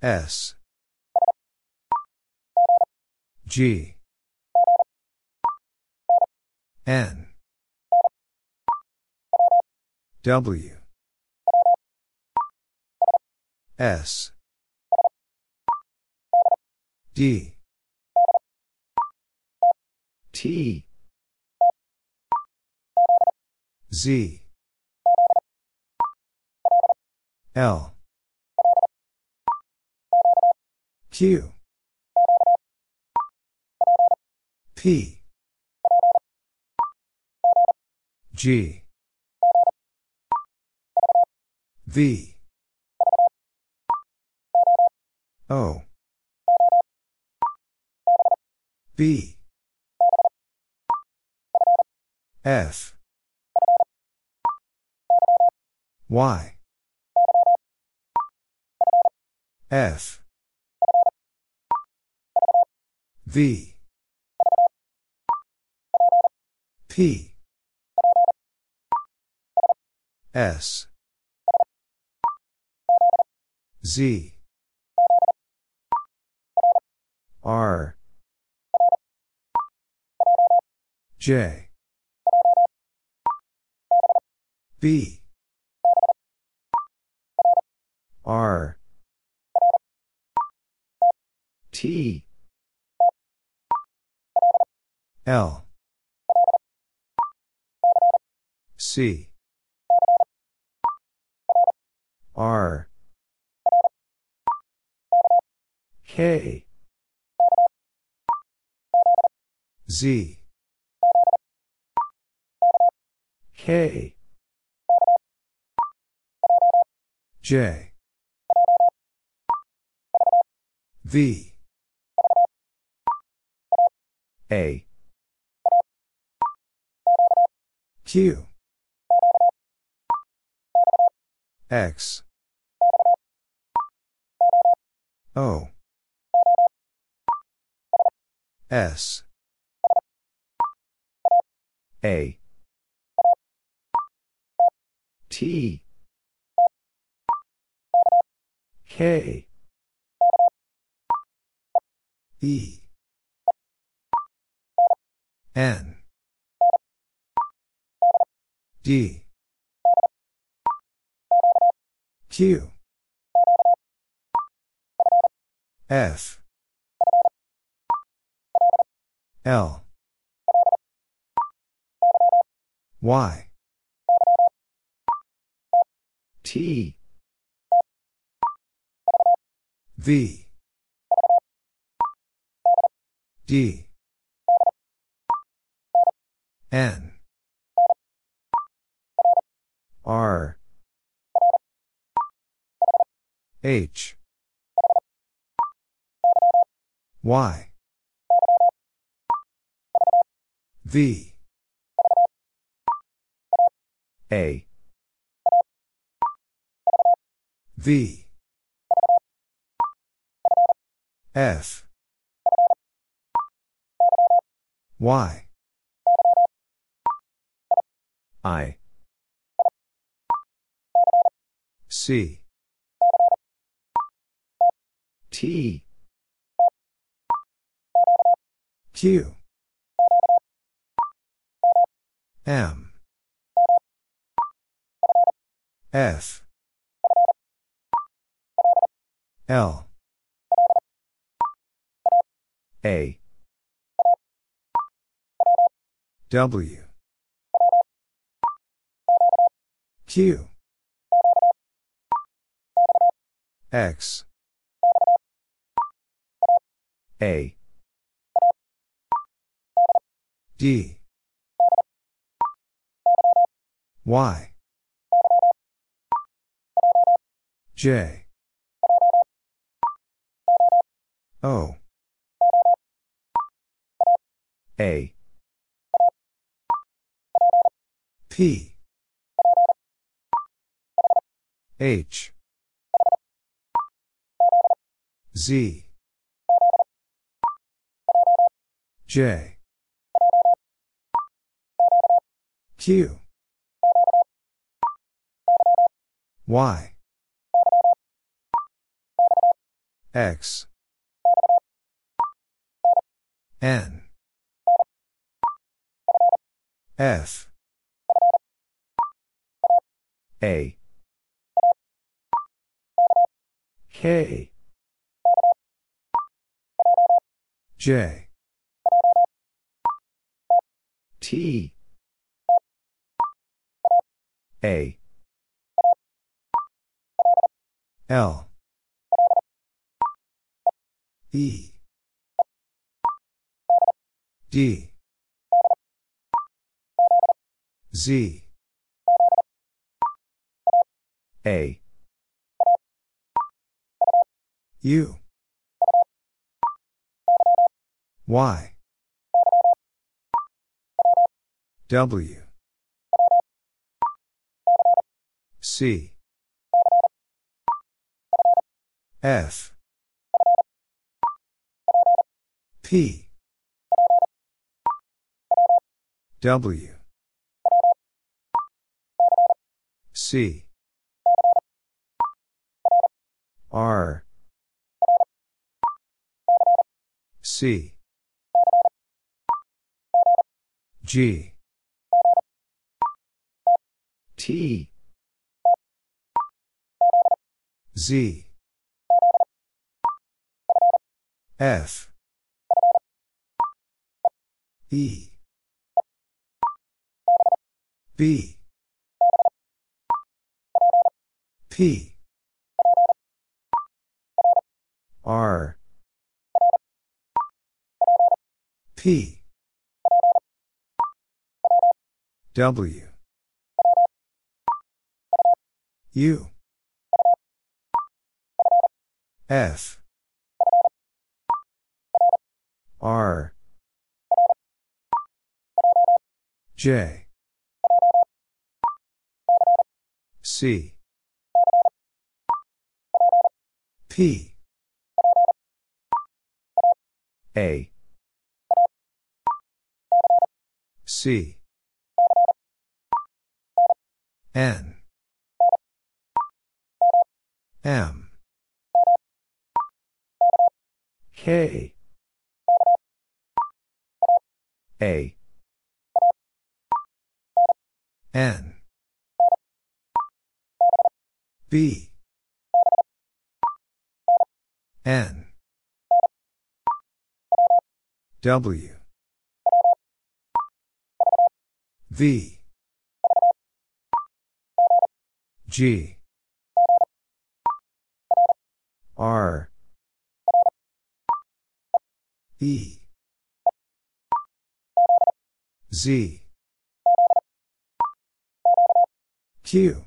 Speaker 1: S G. N. W. S. D. T. Z. L. Q P. G. V. O. B. F. Y. F. V P. S. Z. R. J. B. R. T. L C. R.
Speaker 2: K.
Speaker 1: Z.
Speaker 2: K.
Speaker 1: J. V.
Speaker 2: A.
Speaker 1: Q X. O. S.
Speaker 2: A. T. K.
Speaker 1: E. N. D Q. F. L. Y.
Speaker 2: T.
Speaker 1: V. D. N. R H. Y. V.
Speaker 2: A.
Speaker 1: V. F. Y.
Speaker 2: I.
Speaker 1: C
Speaker 2: T.
Speaker 1: Q. M. F. L.
Speaker 2: A.
Speaker 1: W. Q. X
Speaker 2: A.
Speaker 1: D. Y. J. O.
Speaker 2: A.
Speaker 1: P. H. Z J. Q. Y. X. N. F.
Speaker 2: A. K.
Speaker 1: J
Speaker 2: T. A.
Speaker 1: L. E. D. Z.
Speaker 2: A.
Speaker 1: U. Y W. C. F. P. W. C. R. C. G
Speaker 2: T.
Speaker 1: Z. F. E. B. P. R. P. W U. F. R. J. C. P. A. C. N M. K. A. N. B. N. W. V. G R. E. Z. Q.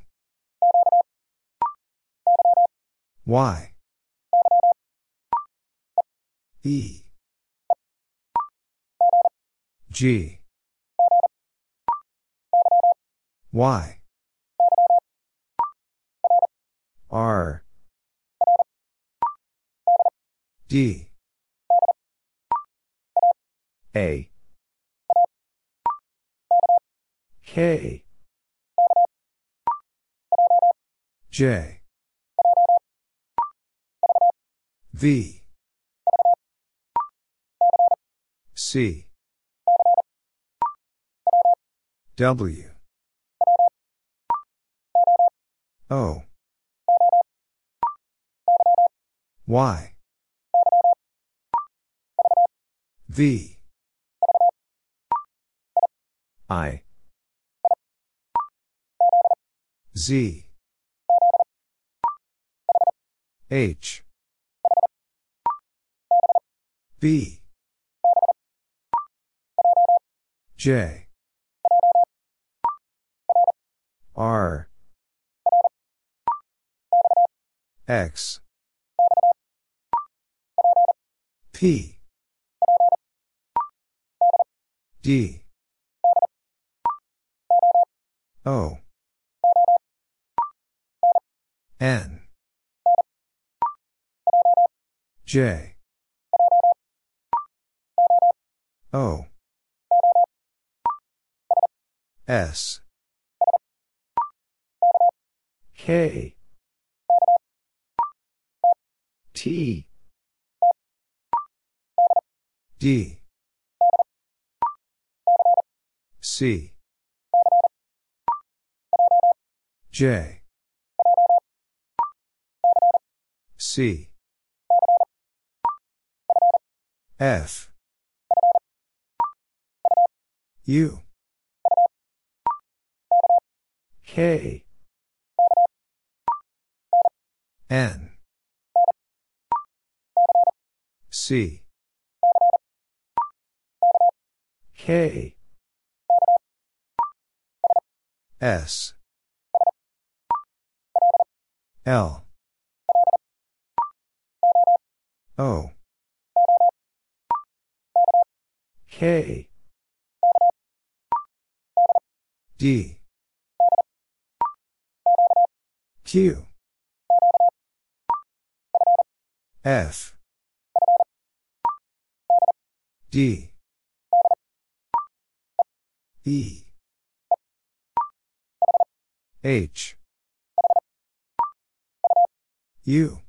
Speaker 1: Y. E. G. Y. R D. A. K. J. V. C. W. O. Y V. I. Z. H. B. J. R. X. P D. O. N. J. O. S. K. T. D C. J. C. F. U. K. N. C. K S. L. O. K. D. Q. F. D. E H. U.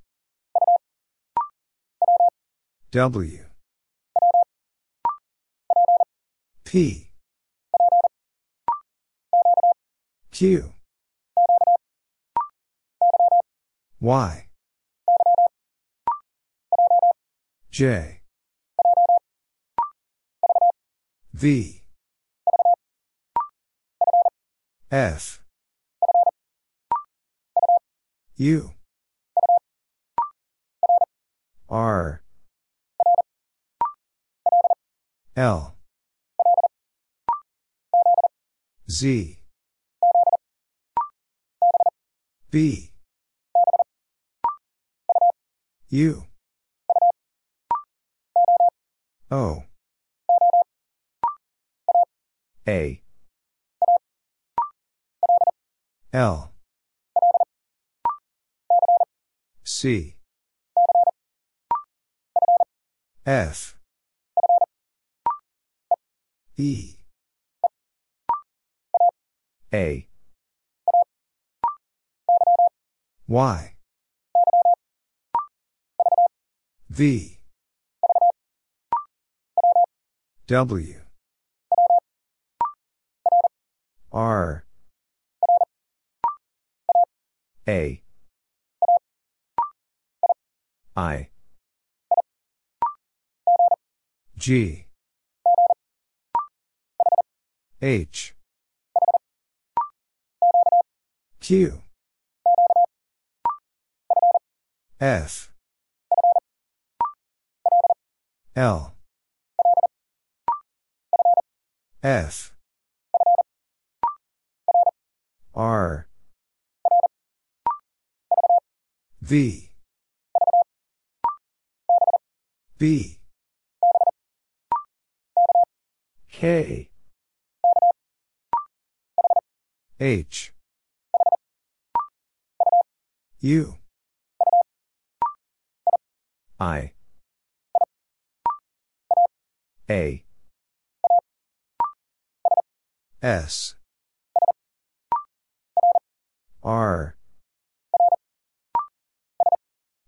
Speaker 1: W. P. Q. Y. J. V. F U R. L. Z. B. U. O. A. L C. F. E. A. Y. V. W. R. A I. G. H. Q. F. L. F. R. V B. K. H. U. I. A. S. R.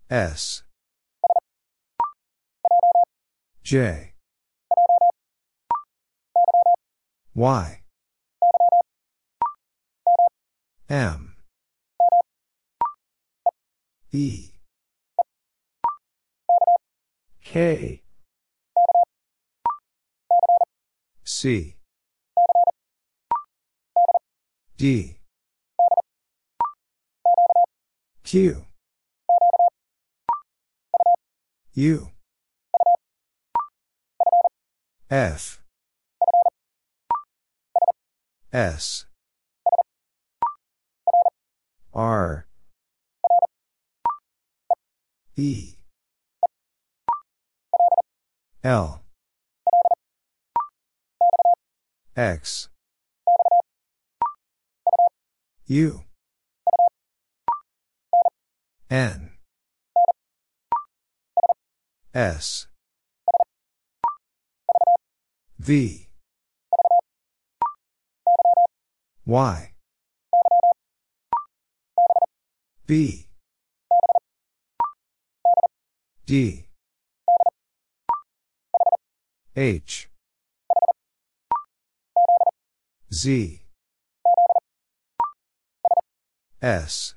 Speaker 1: S J. Y. M. E. K. C. D. Q. U F. S. R. E. L. X. U. N. S V. Y. B. D. H. Z. S.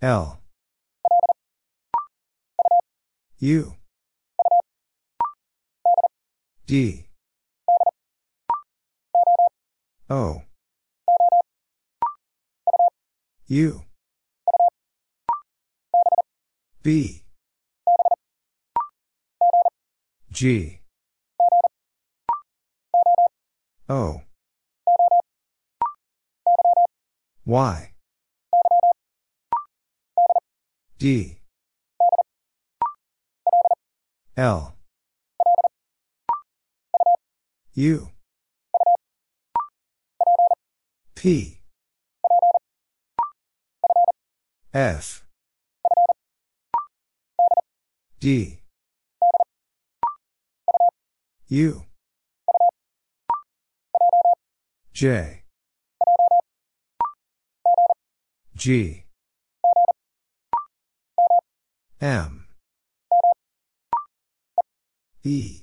Speaker 1: L. U D. O. U. B. G. O. Y. D. L U. P. F. D. U. J. G. M. E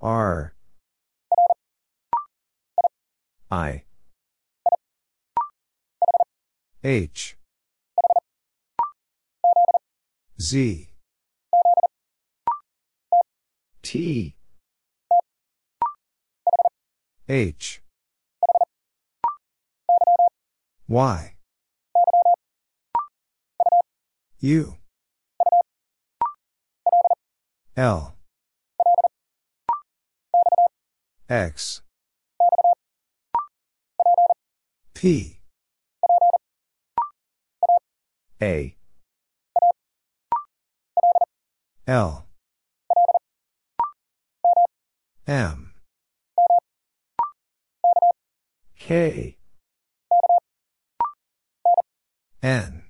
Speaker 1: R I H Z T H Y. U. L. X. P.
Speaker 2: A.
Speaker 1: L. M.
Speaker 2: K.
Speaker 1: N.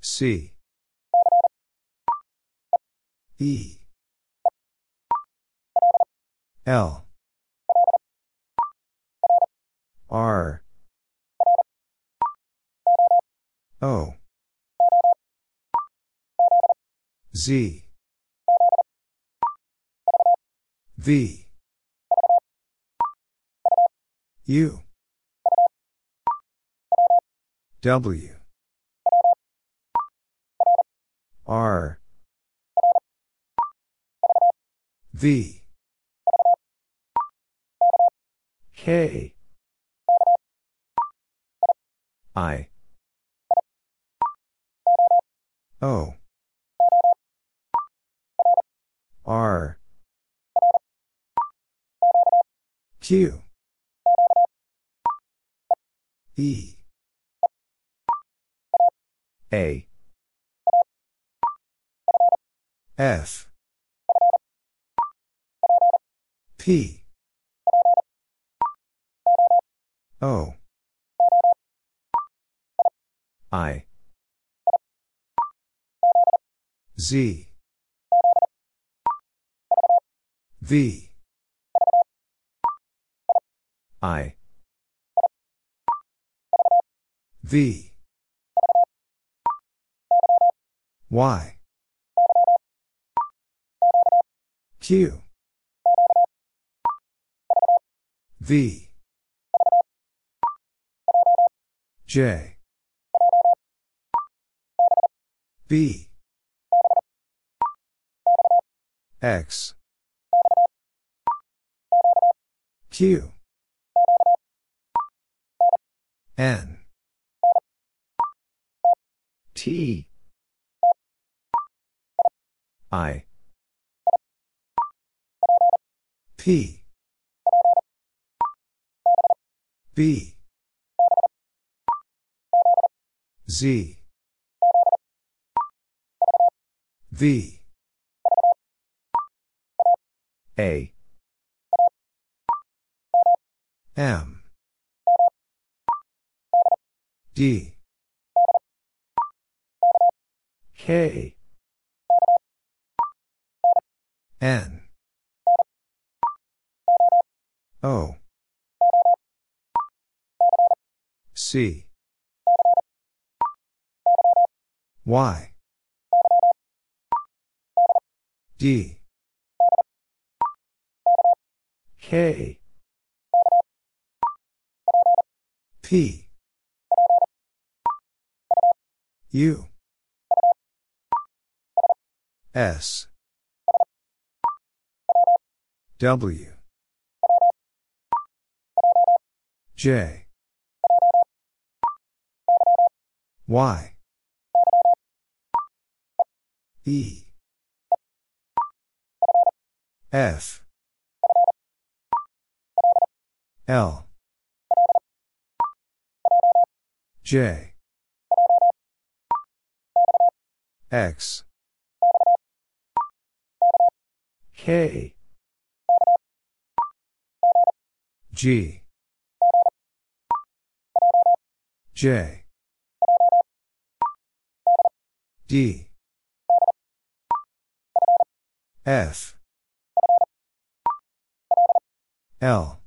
Speaker 1: C. E. L.
Speaker 2: R.
Speaker 1: O. Z. V. U. W.
Speaker 2: R.
Speaker 1: V.
Speaker 2: K. I.
Speaker 1: O.
Speaker 2: R.
Speaker 1: Q. E.
Speaker 2: A.
Speaker 1: F. P. O.
Speaker 2: I.
Speaker 1: Z. V.
Speaker 2: I.
Speaker 1: V. Y. Q. V. J. B. X. Q. N.
Speaker 2: T. I.
Speaker 1: P. B. Z. V.
Speaker 2: A.
Speaker 1: M. D.
Speaker 2: K.
Speaker 1: N. O. C. Y. D.
Speaker 2: K.
Speaker 1: P. U. S. W. J. Y. E. F. L. J. X.
Speaker 2: K.
Speaker 1: G. J. D. F. L.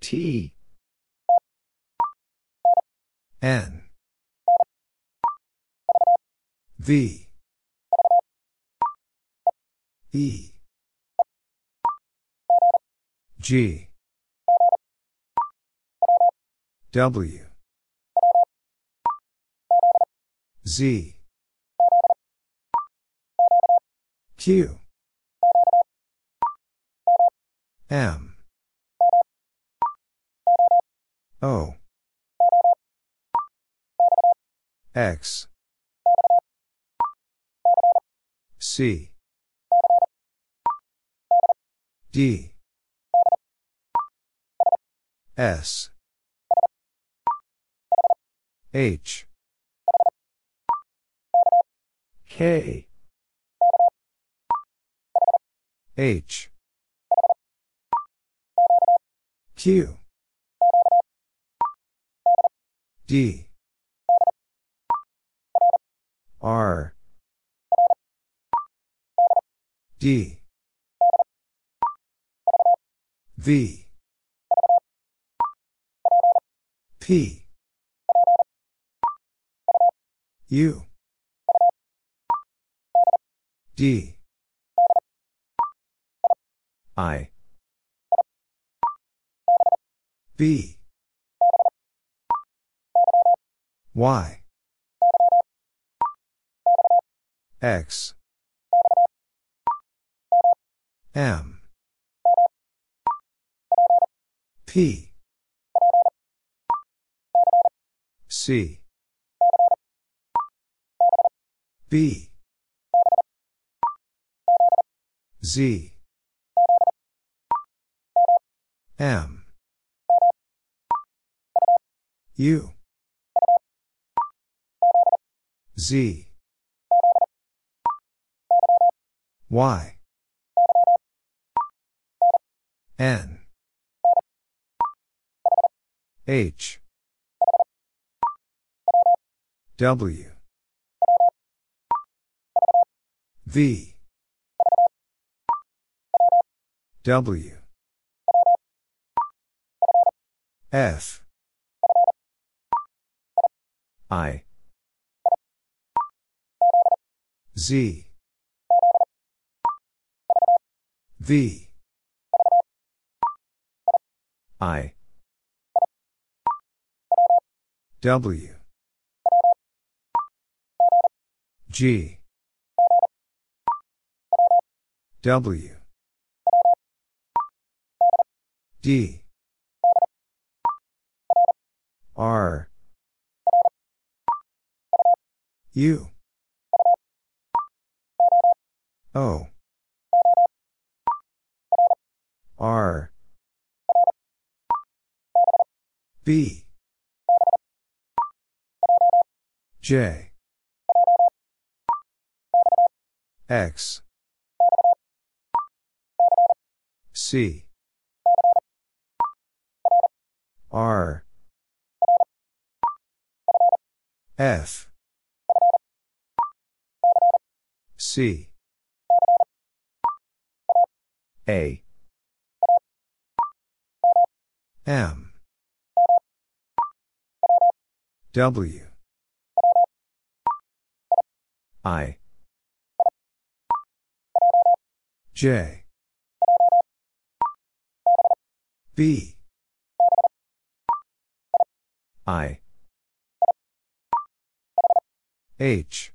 Speaker 2: T.
Speaker 1: N. V. E. G. W. Z. Q. M. O. X. C. D. S. H. K H. Q. D. R. D. V. P. U. D I. B Y. X. M. P. C. B. Z M. U. Z. Y. N. H. W. V. W F. I. Z. V. I. W. G. W. D R. U. O. R. B. J. X. C. R F. C. A. M. W. I. J. B. I H.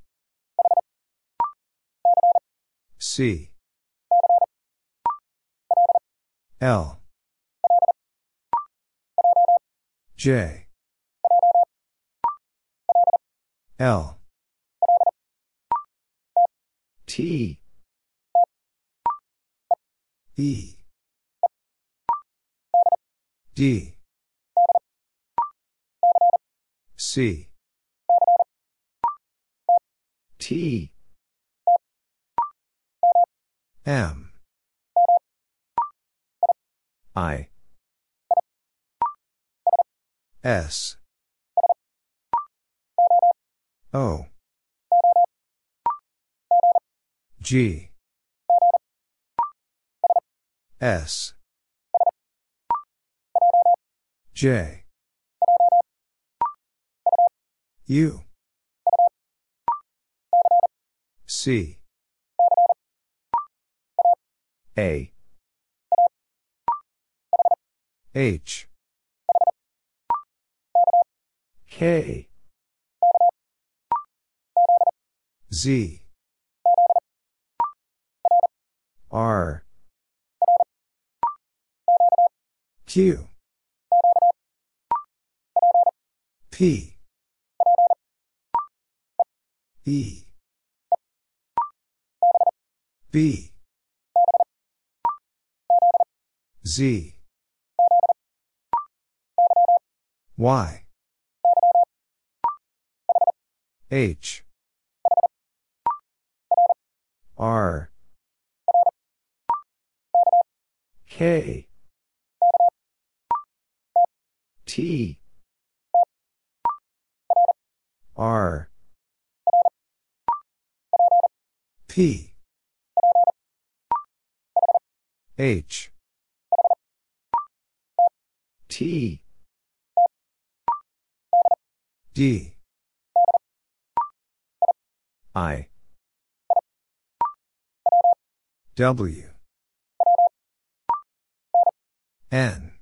Speaker 1: C. L. J. L.
Speaker 2: T.
Speaker 1: E. D. C
Speaker 2: T.
Speaker 1: M. I. S. O. G. S. J. U C. A. H.
Speaker 2: K.
Speaker 1: Z. R. Q. P. E B. Z. Y. H. R.
Speaker 2: K. T.
Speaker 1: R. P H.
Speaker 2: T.
Speaker 1: D. I. W. N.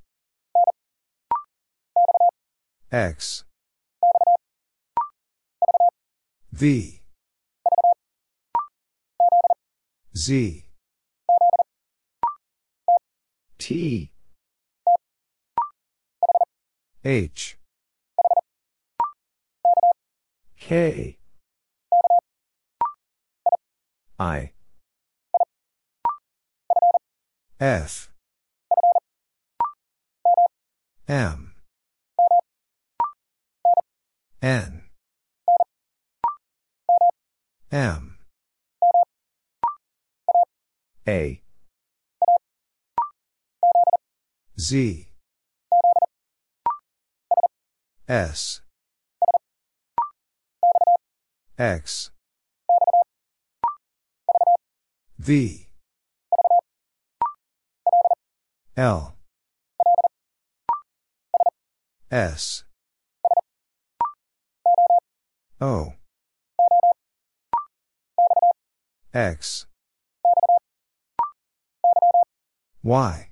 Speaker 1: X. V. Z
Speaker 2: T
Speaker 1: H
Speaker 2: K
Speaker 1: I F M N M A Z. S. X. V. L. S. O. X. Y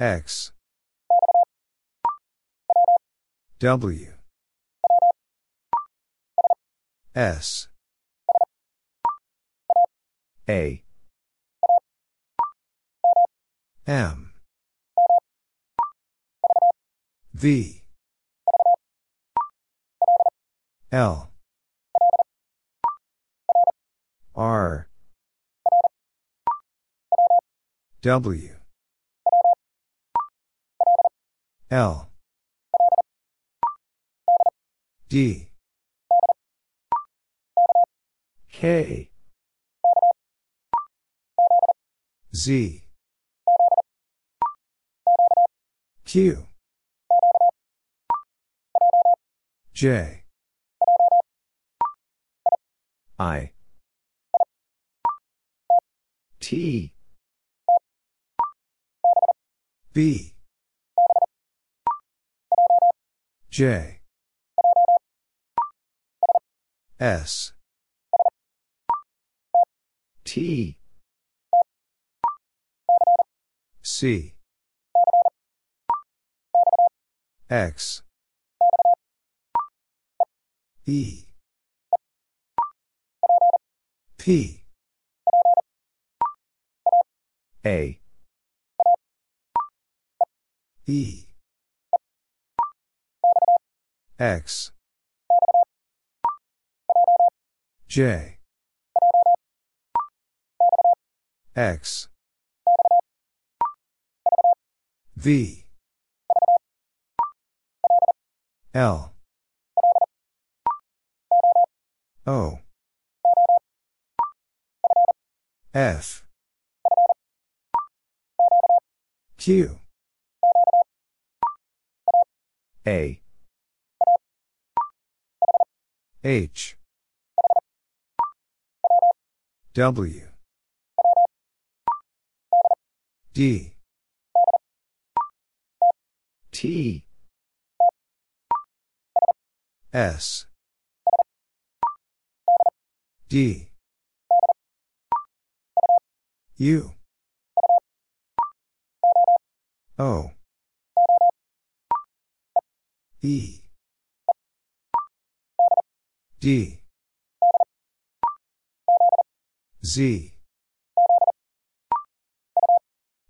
Speaker 1: X. W. S. A. M. V. L. R. W L. D.
Speaker 2: K.
Speaker 1: Z. Q. J. I.
Speaker 2: T.
Speaker 1: B J. S.
Speaker 2: T.
Speaker 1: C. X. E. P. A. E X. J. X. V. L. O. F. Q. A H. W. D.
Speaker 2: T.
Speaker 1: S. D. U. O. E D. Z.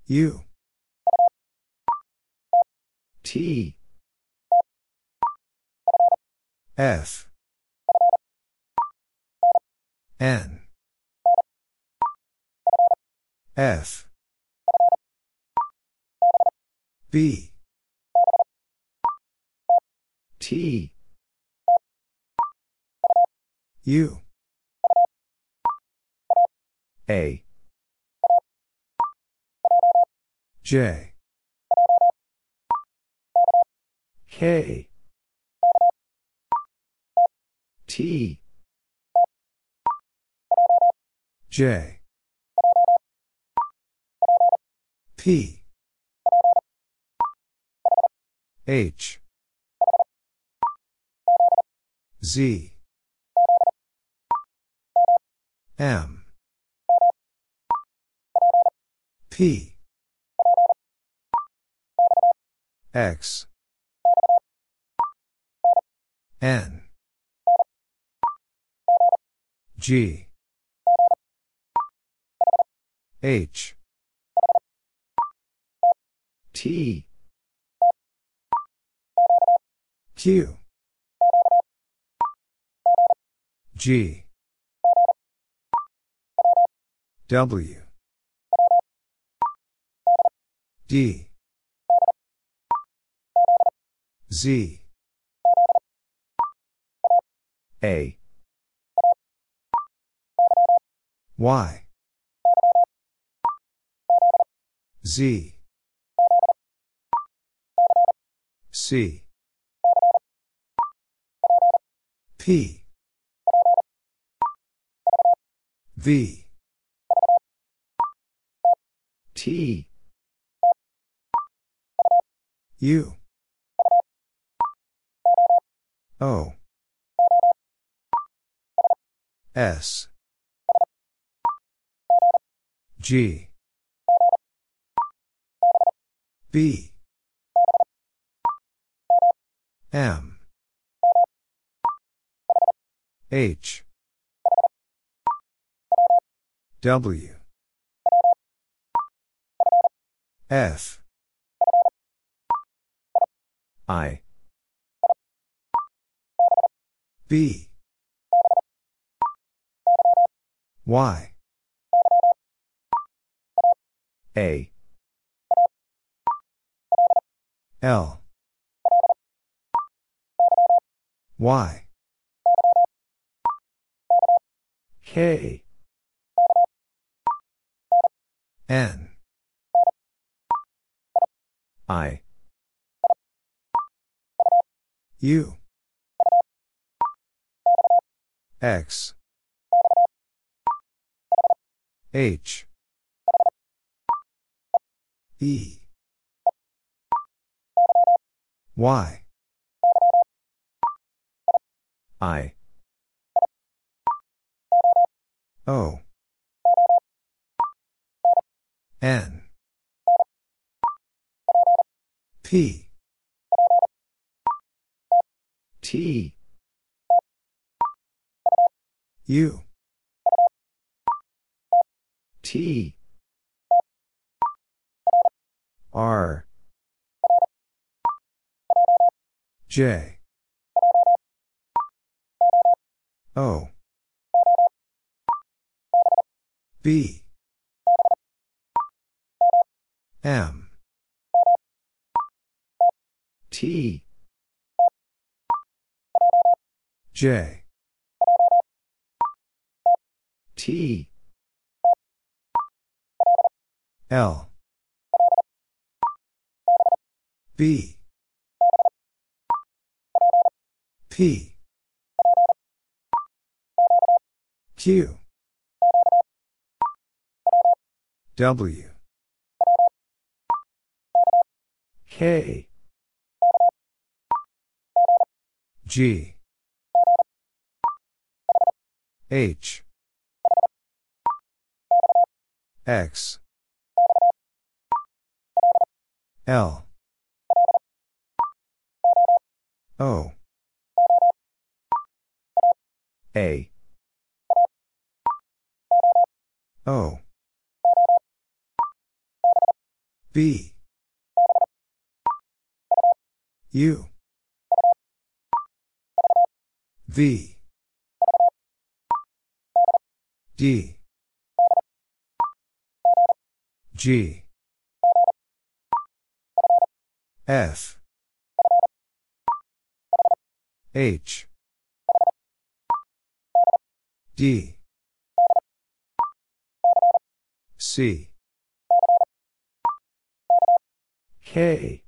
Speaker 1: U.
Speaker 2: T.
Speaker 1: F. N. F. B.
Speaker 2: T.
Speaker 1: U
Speaker 2: A.
Speaker 1: J.
Speaker 2: K. T.
Speaker 1: J. P. H. Z M. P. X. N. G. H.
Speaker 2: T.
Speaker 1: Q. G W. D. Z.
Speaker 2: A.
Speaker 1: Y. Z. C. P. V
Speaker 2: T.
Speaker 1: U. O. S. G. B. M. H. W F
Speaker 2: I.
Speaker 1: B. Y.
Speaker 2: A.
Speaker 1: L. Y.
Speaker 2: K.
Speaker 1: N
Speaker 2: I.
Speaker 1: U. X. H. E. Y.
Speaker 2: I.
Speaker 1: O. N P
Speaker 2: T.
Speaker 1: U.
Speaker 2: T. R.
Speaker 1: J. O. B. M
Speaker 2: T.
Speaker 1: J.
Speaker 2: T.
Speaker 1: L. B. P. Q. W.
Speaker 2: K
Speaker 1: G. H. X. L. O.
Speaker 2: A.
Speaker 1: O. B. U V D. G. F. H. D. C.
Speaker 2: K.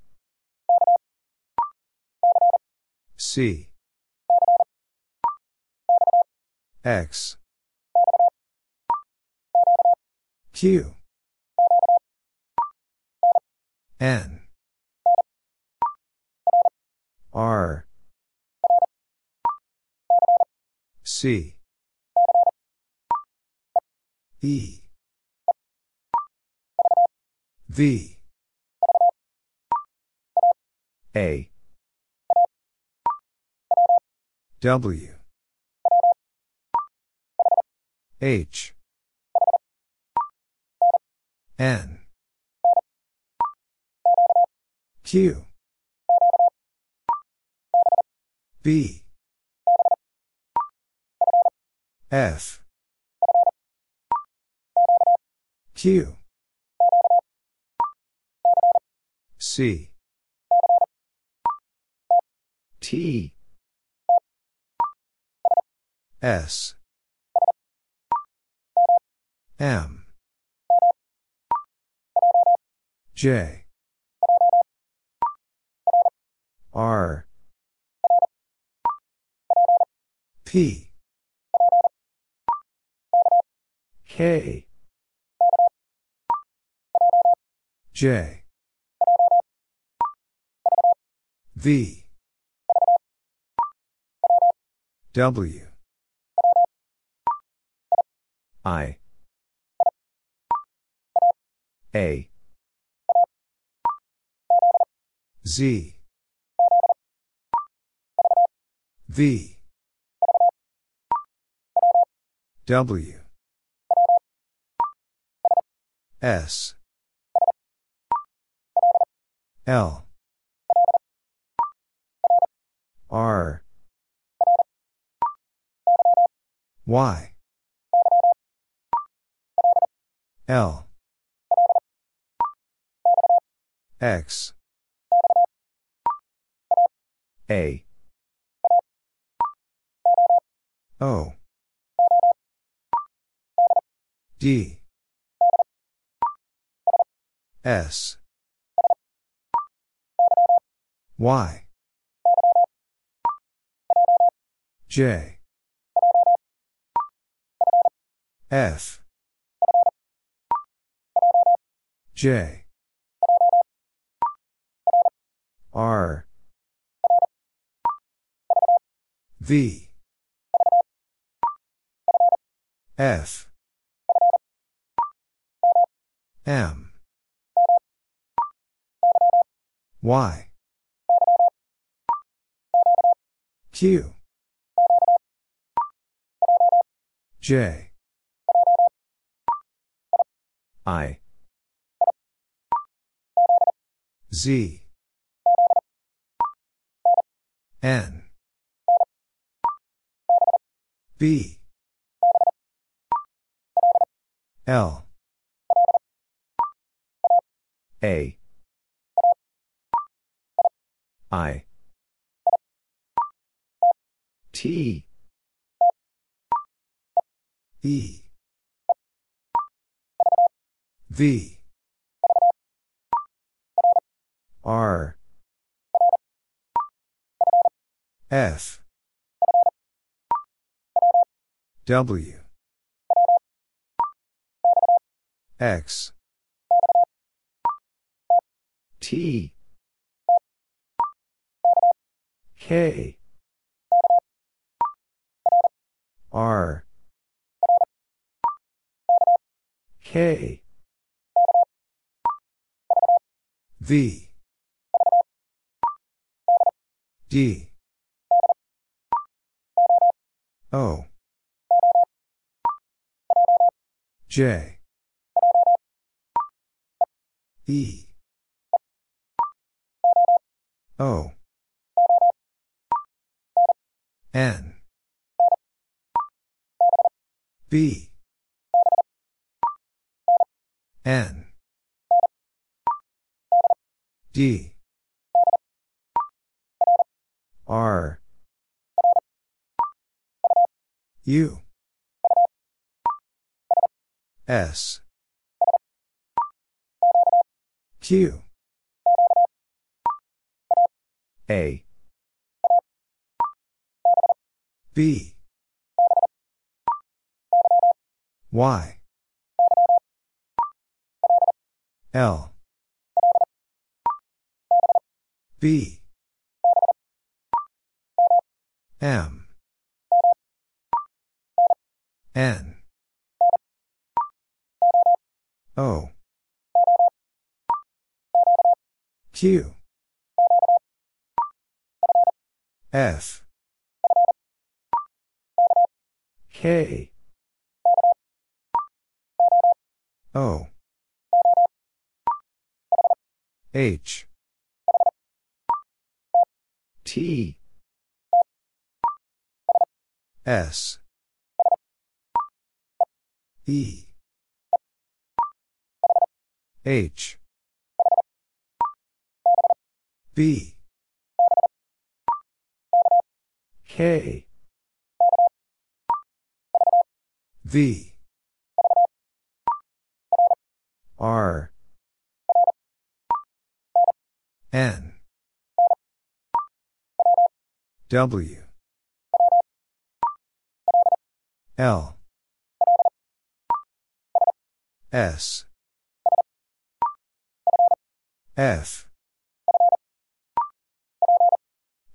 Speaker 1: C X. Q. N. R. C. E. V.
Speaker 2: A.
Speaker 1: W H. N. Q. B. F. Q. C.
Speaker 2: T.
Speaker 1: S M. J. R. P.
Speaker 2: K.
Speaker 1: J. V. W.
Speaker 2: I A.
Speaker 1: Z. V. W. S. L. R. Y. L X.
Speaker 2: A.
Speaker 1: O. D. S. Y. J. F. J R. V. F. M. Y. Q. J.
Speaker 2: I.
Speaker 1: Z N. B. L.
Speaker 2: A. I. T.
Speaker 1: E. V. R F W. X.
Speaker 2: T. K.
Speaker 1: R.
Speaker 2: K.
Speaker 1: V. D O. J. E. O. N. B. N. D. R U. S. Q. A. B. Y. L. B. M N. O. Q. F.
Speaker 2: K.
Speaker 1: O. H.
Speaker 2: T.
Speaker 1: S E. H. B.
Speaker 2: K.
Speaker 1: V. R. N. W. L S. F.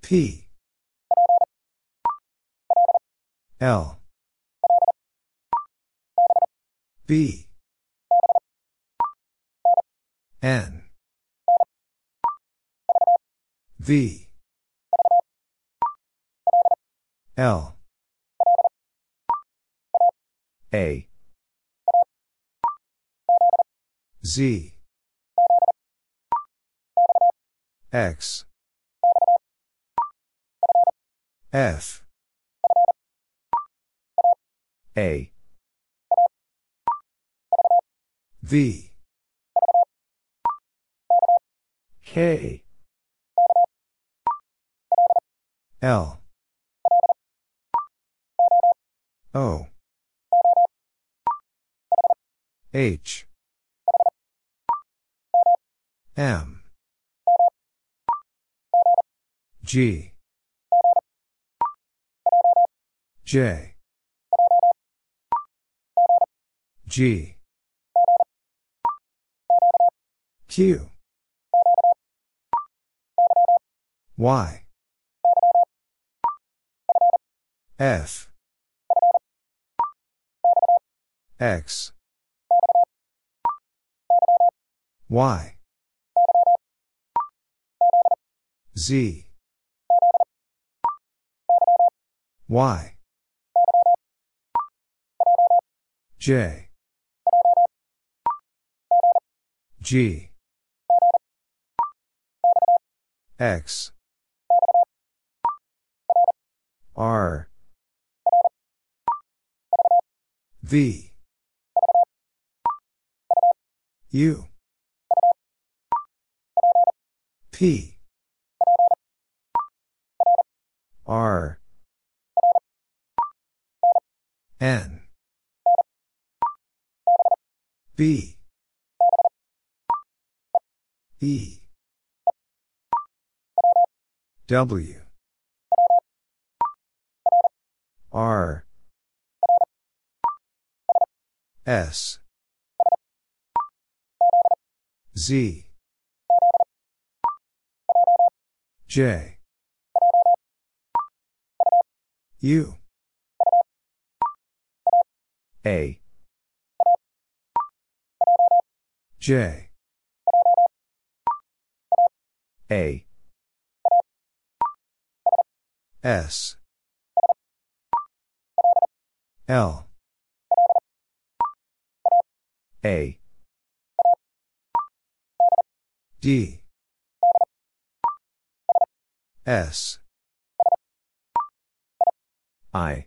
Speaker 1: P. L. B. N. V. L.
Speaker 2: A
Speaker 1: Z. X. F.
Speaker 2: A.
Speaker 1: V.
Speaker 2: K.
Speaker 1: L. O. H M. G. J. G. Q. Y. F. X. Y Z. Y. J. G. X. R. V. U. P R N B E W R S Z J U
Speaker 2: A.
Speaker 1: J.
Speaker 2: A.
Speaker 1: S. L.
Speaker 2: A.
Speaker 1: D. S
Speaker 2: I.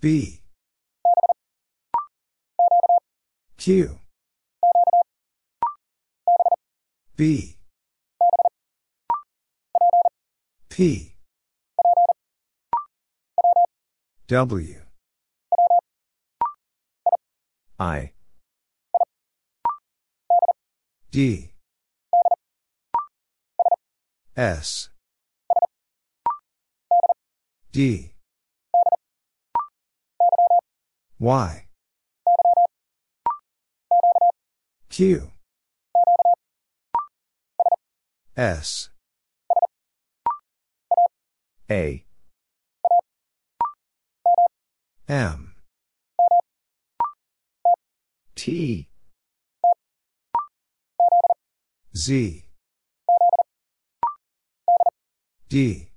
Speaker 1: B. Q. B. P. W.
Speaker 2: I.
Speaker 1: D. S D. Y. Q. S.
Speaker 2: A.
Speaker 1: M.
Speaker 2: T.
Speaker 1: Z. D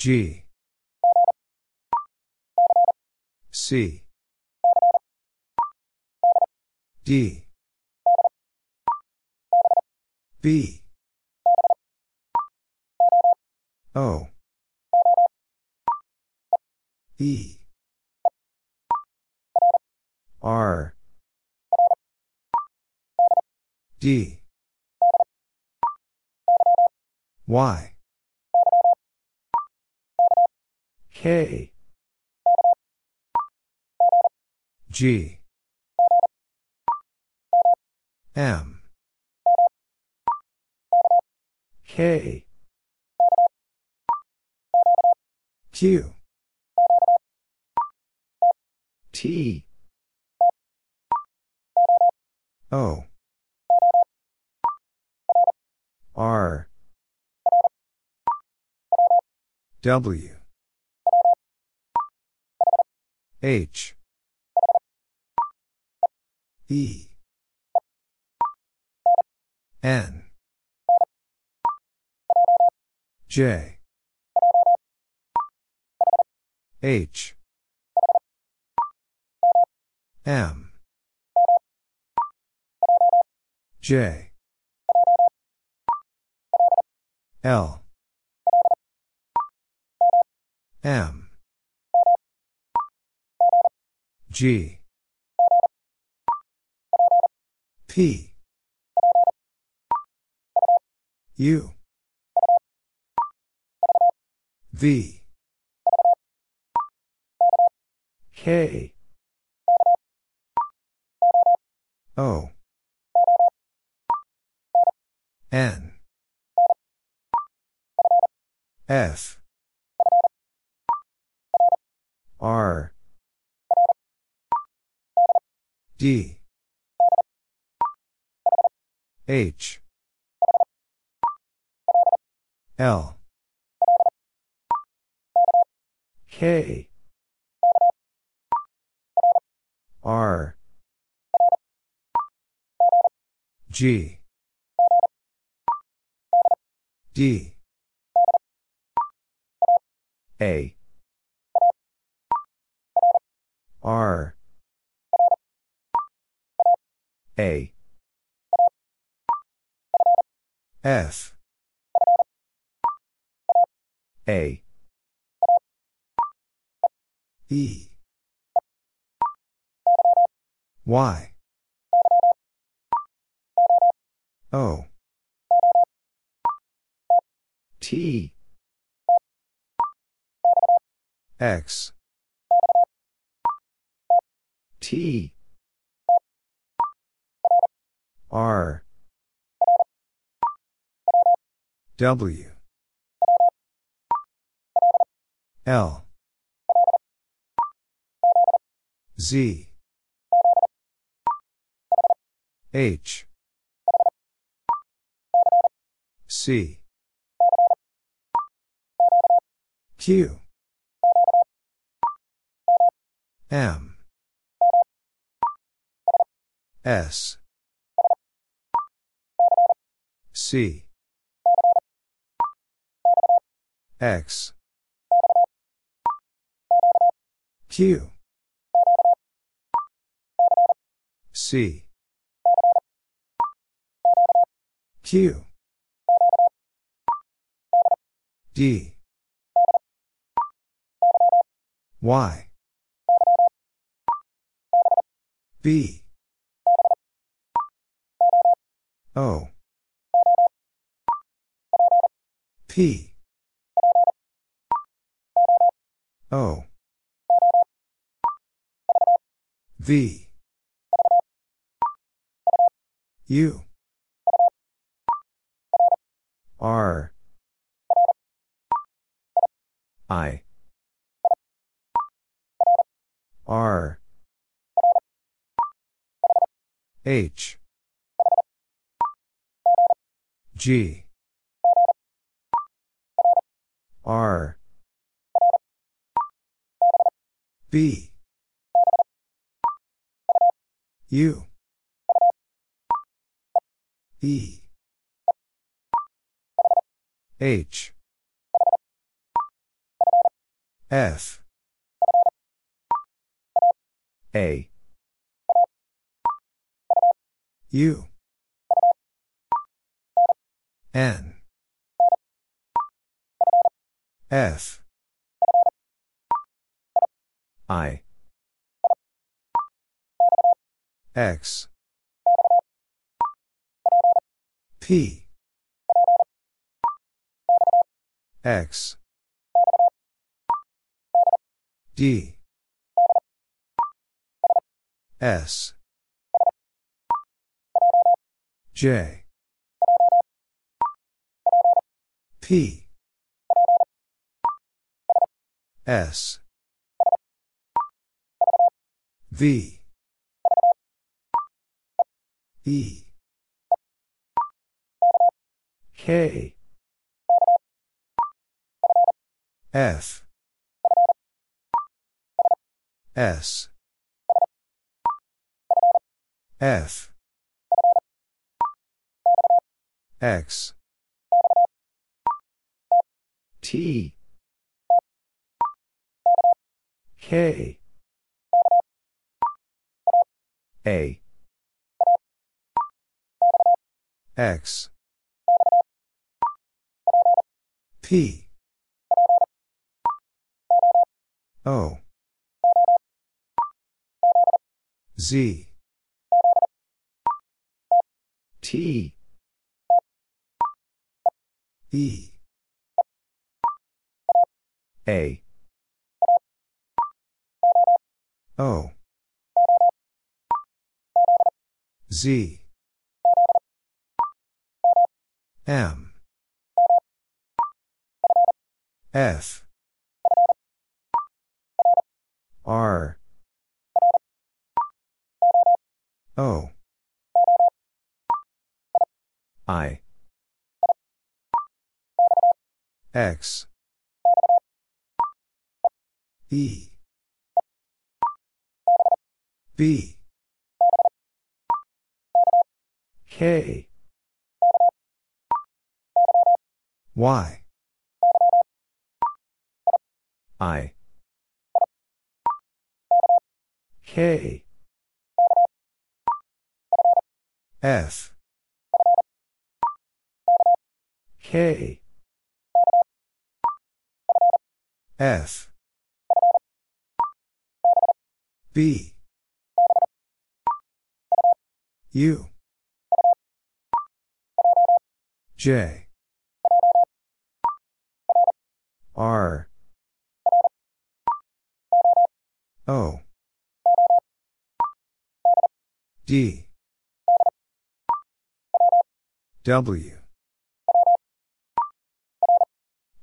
Speaker 1: G. C. D. B. O. E. R. D. Y
Speaker 2: K.
Speaker 1: G. M.
Speaker 2: K.
Speaker 1: Q.
Speaker 2: T.
Speaker 1: O. R. W H. E. N. J. H. M. J. L. M G. P. U. V.
Speaker 2: K.
Speaker 1: O. N. F. R D. H. L.
Speaker 2: K.
Speaker 1: R. G. D.
Speaker 2: A.
Speaker 1: R
Speaker 2: A.
Speaker 1: F.
Speaker 2: A.
Speaker 1: E. Y. O.
Speaker 2: T.
Speaker 1: X.
Speaker 2: T
Speaker 1: R W L Z H C Q M S C X Q C Q D Y. B. O. P. O. V. U. R. I. R. H. G. R. B. U. E. H. F. A. U. N. F. I. X. P. X. D. S. J. P. S. V. E. K. F. S. F. X. T. K. A. X. P. O. Z. T. E. A. O. Z. M. F. R. O. I. X. E. B. K. Y. I. K. F. K. F. B. U. J. R. O. D. W.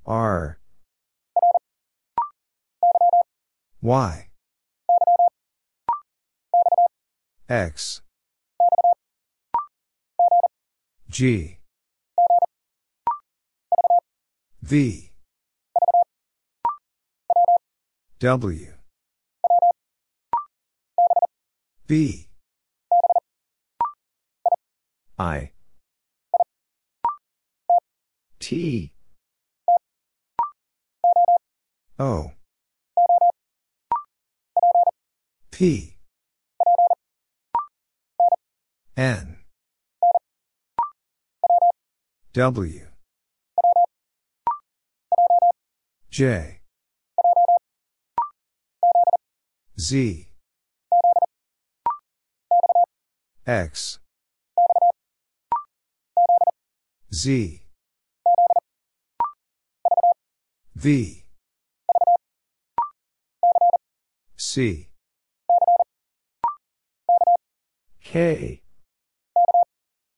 Speaker 1: R. Y. X. G. V. W. B. I. T. O. P. N. W. J. Z. X. Z. V. C.
Speaker 2: K.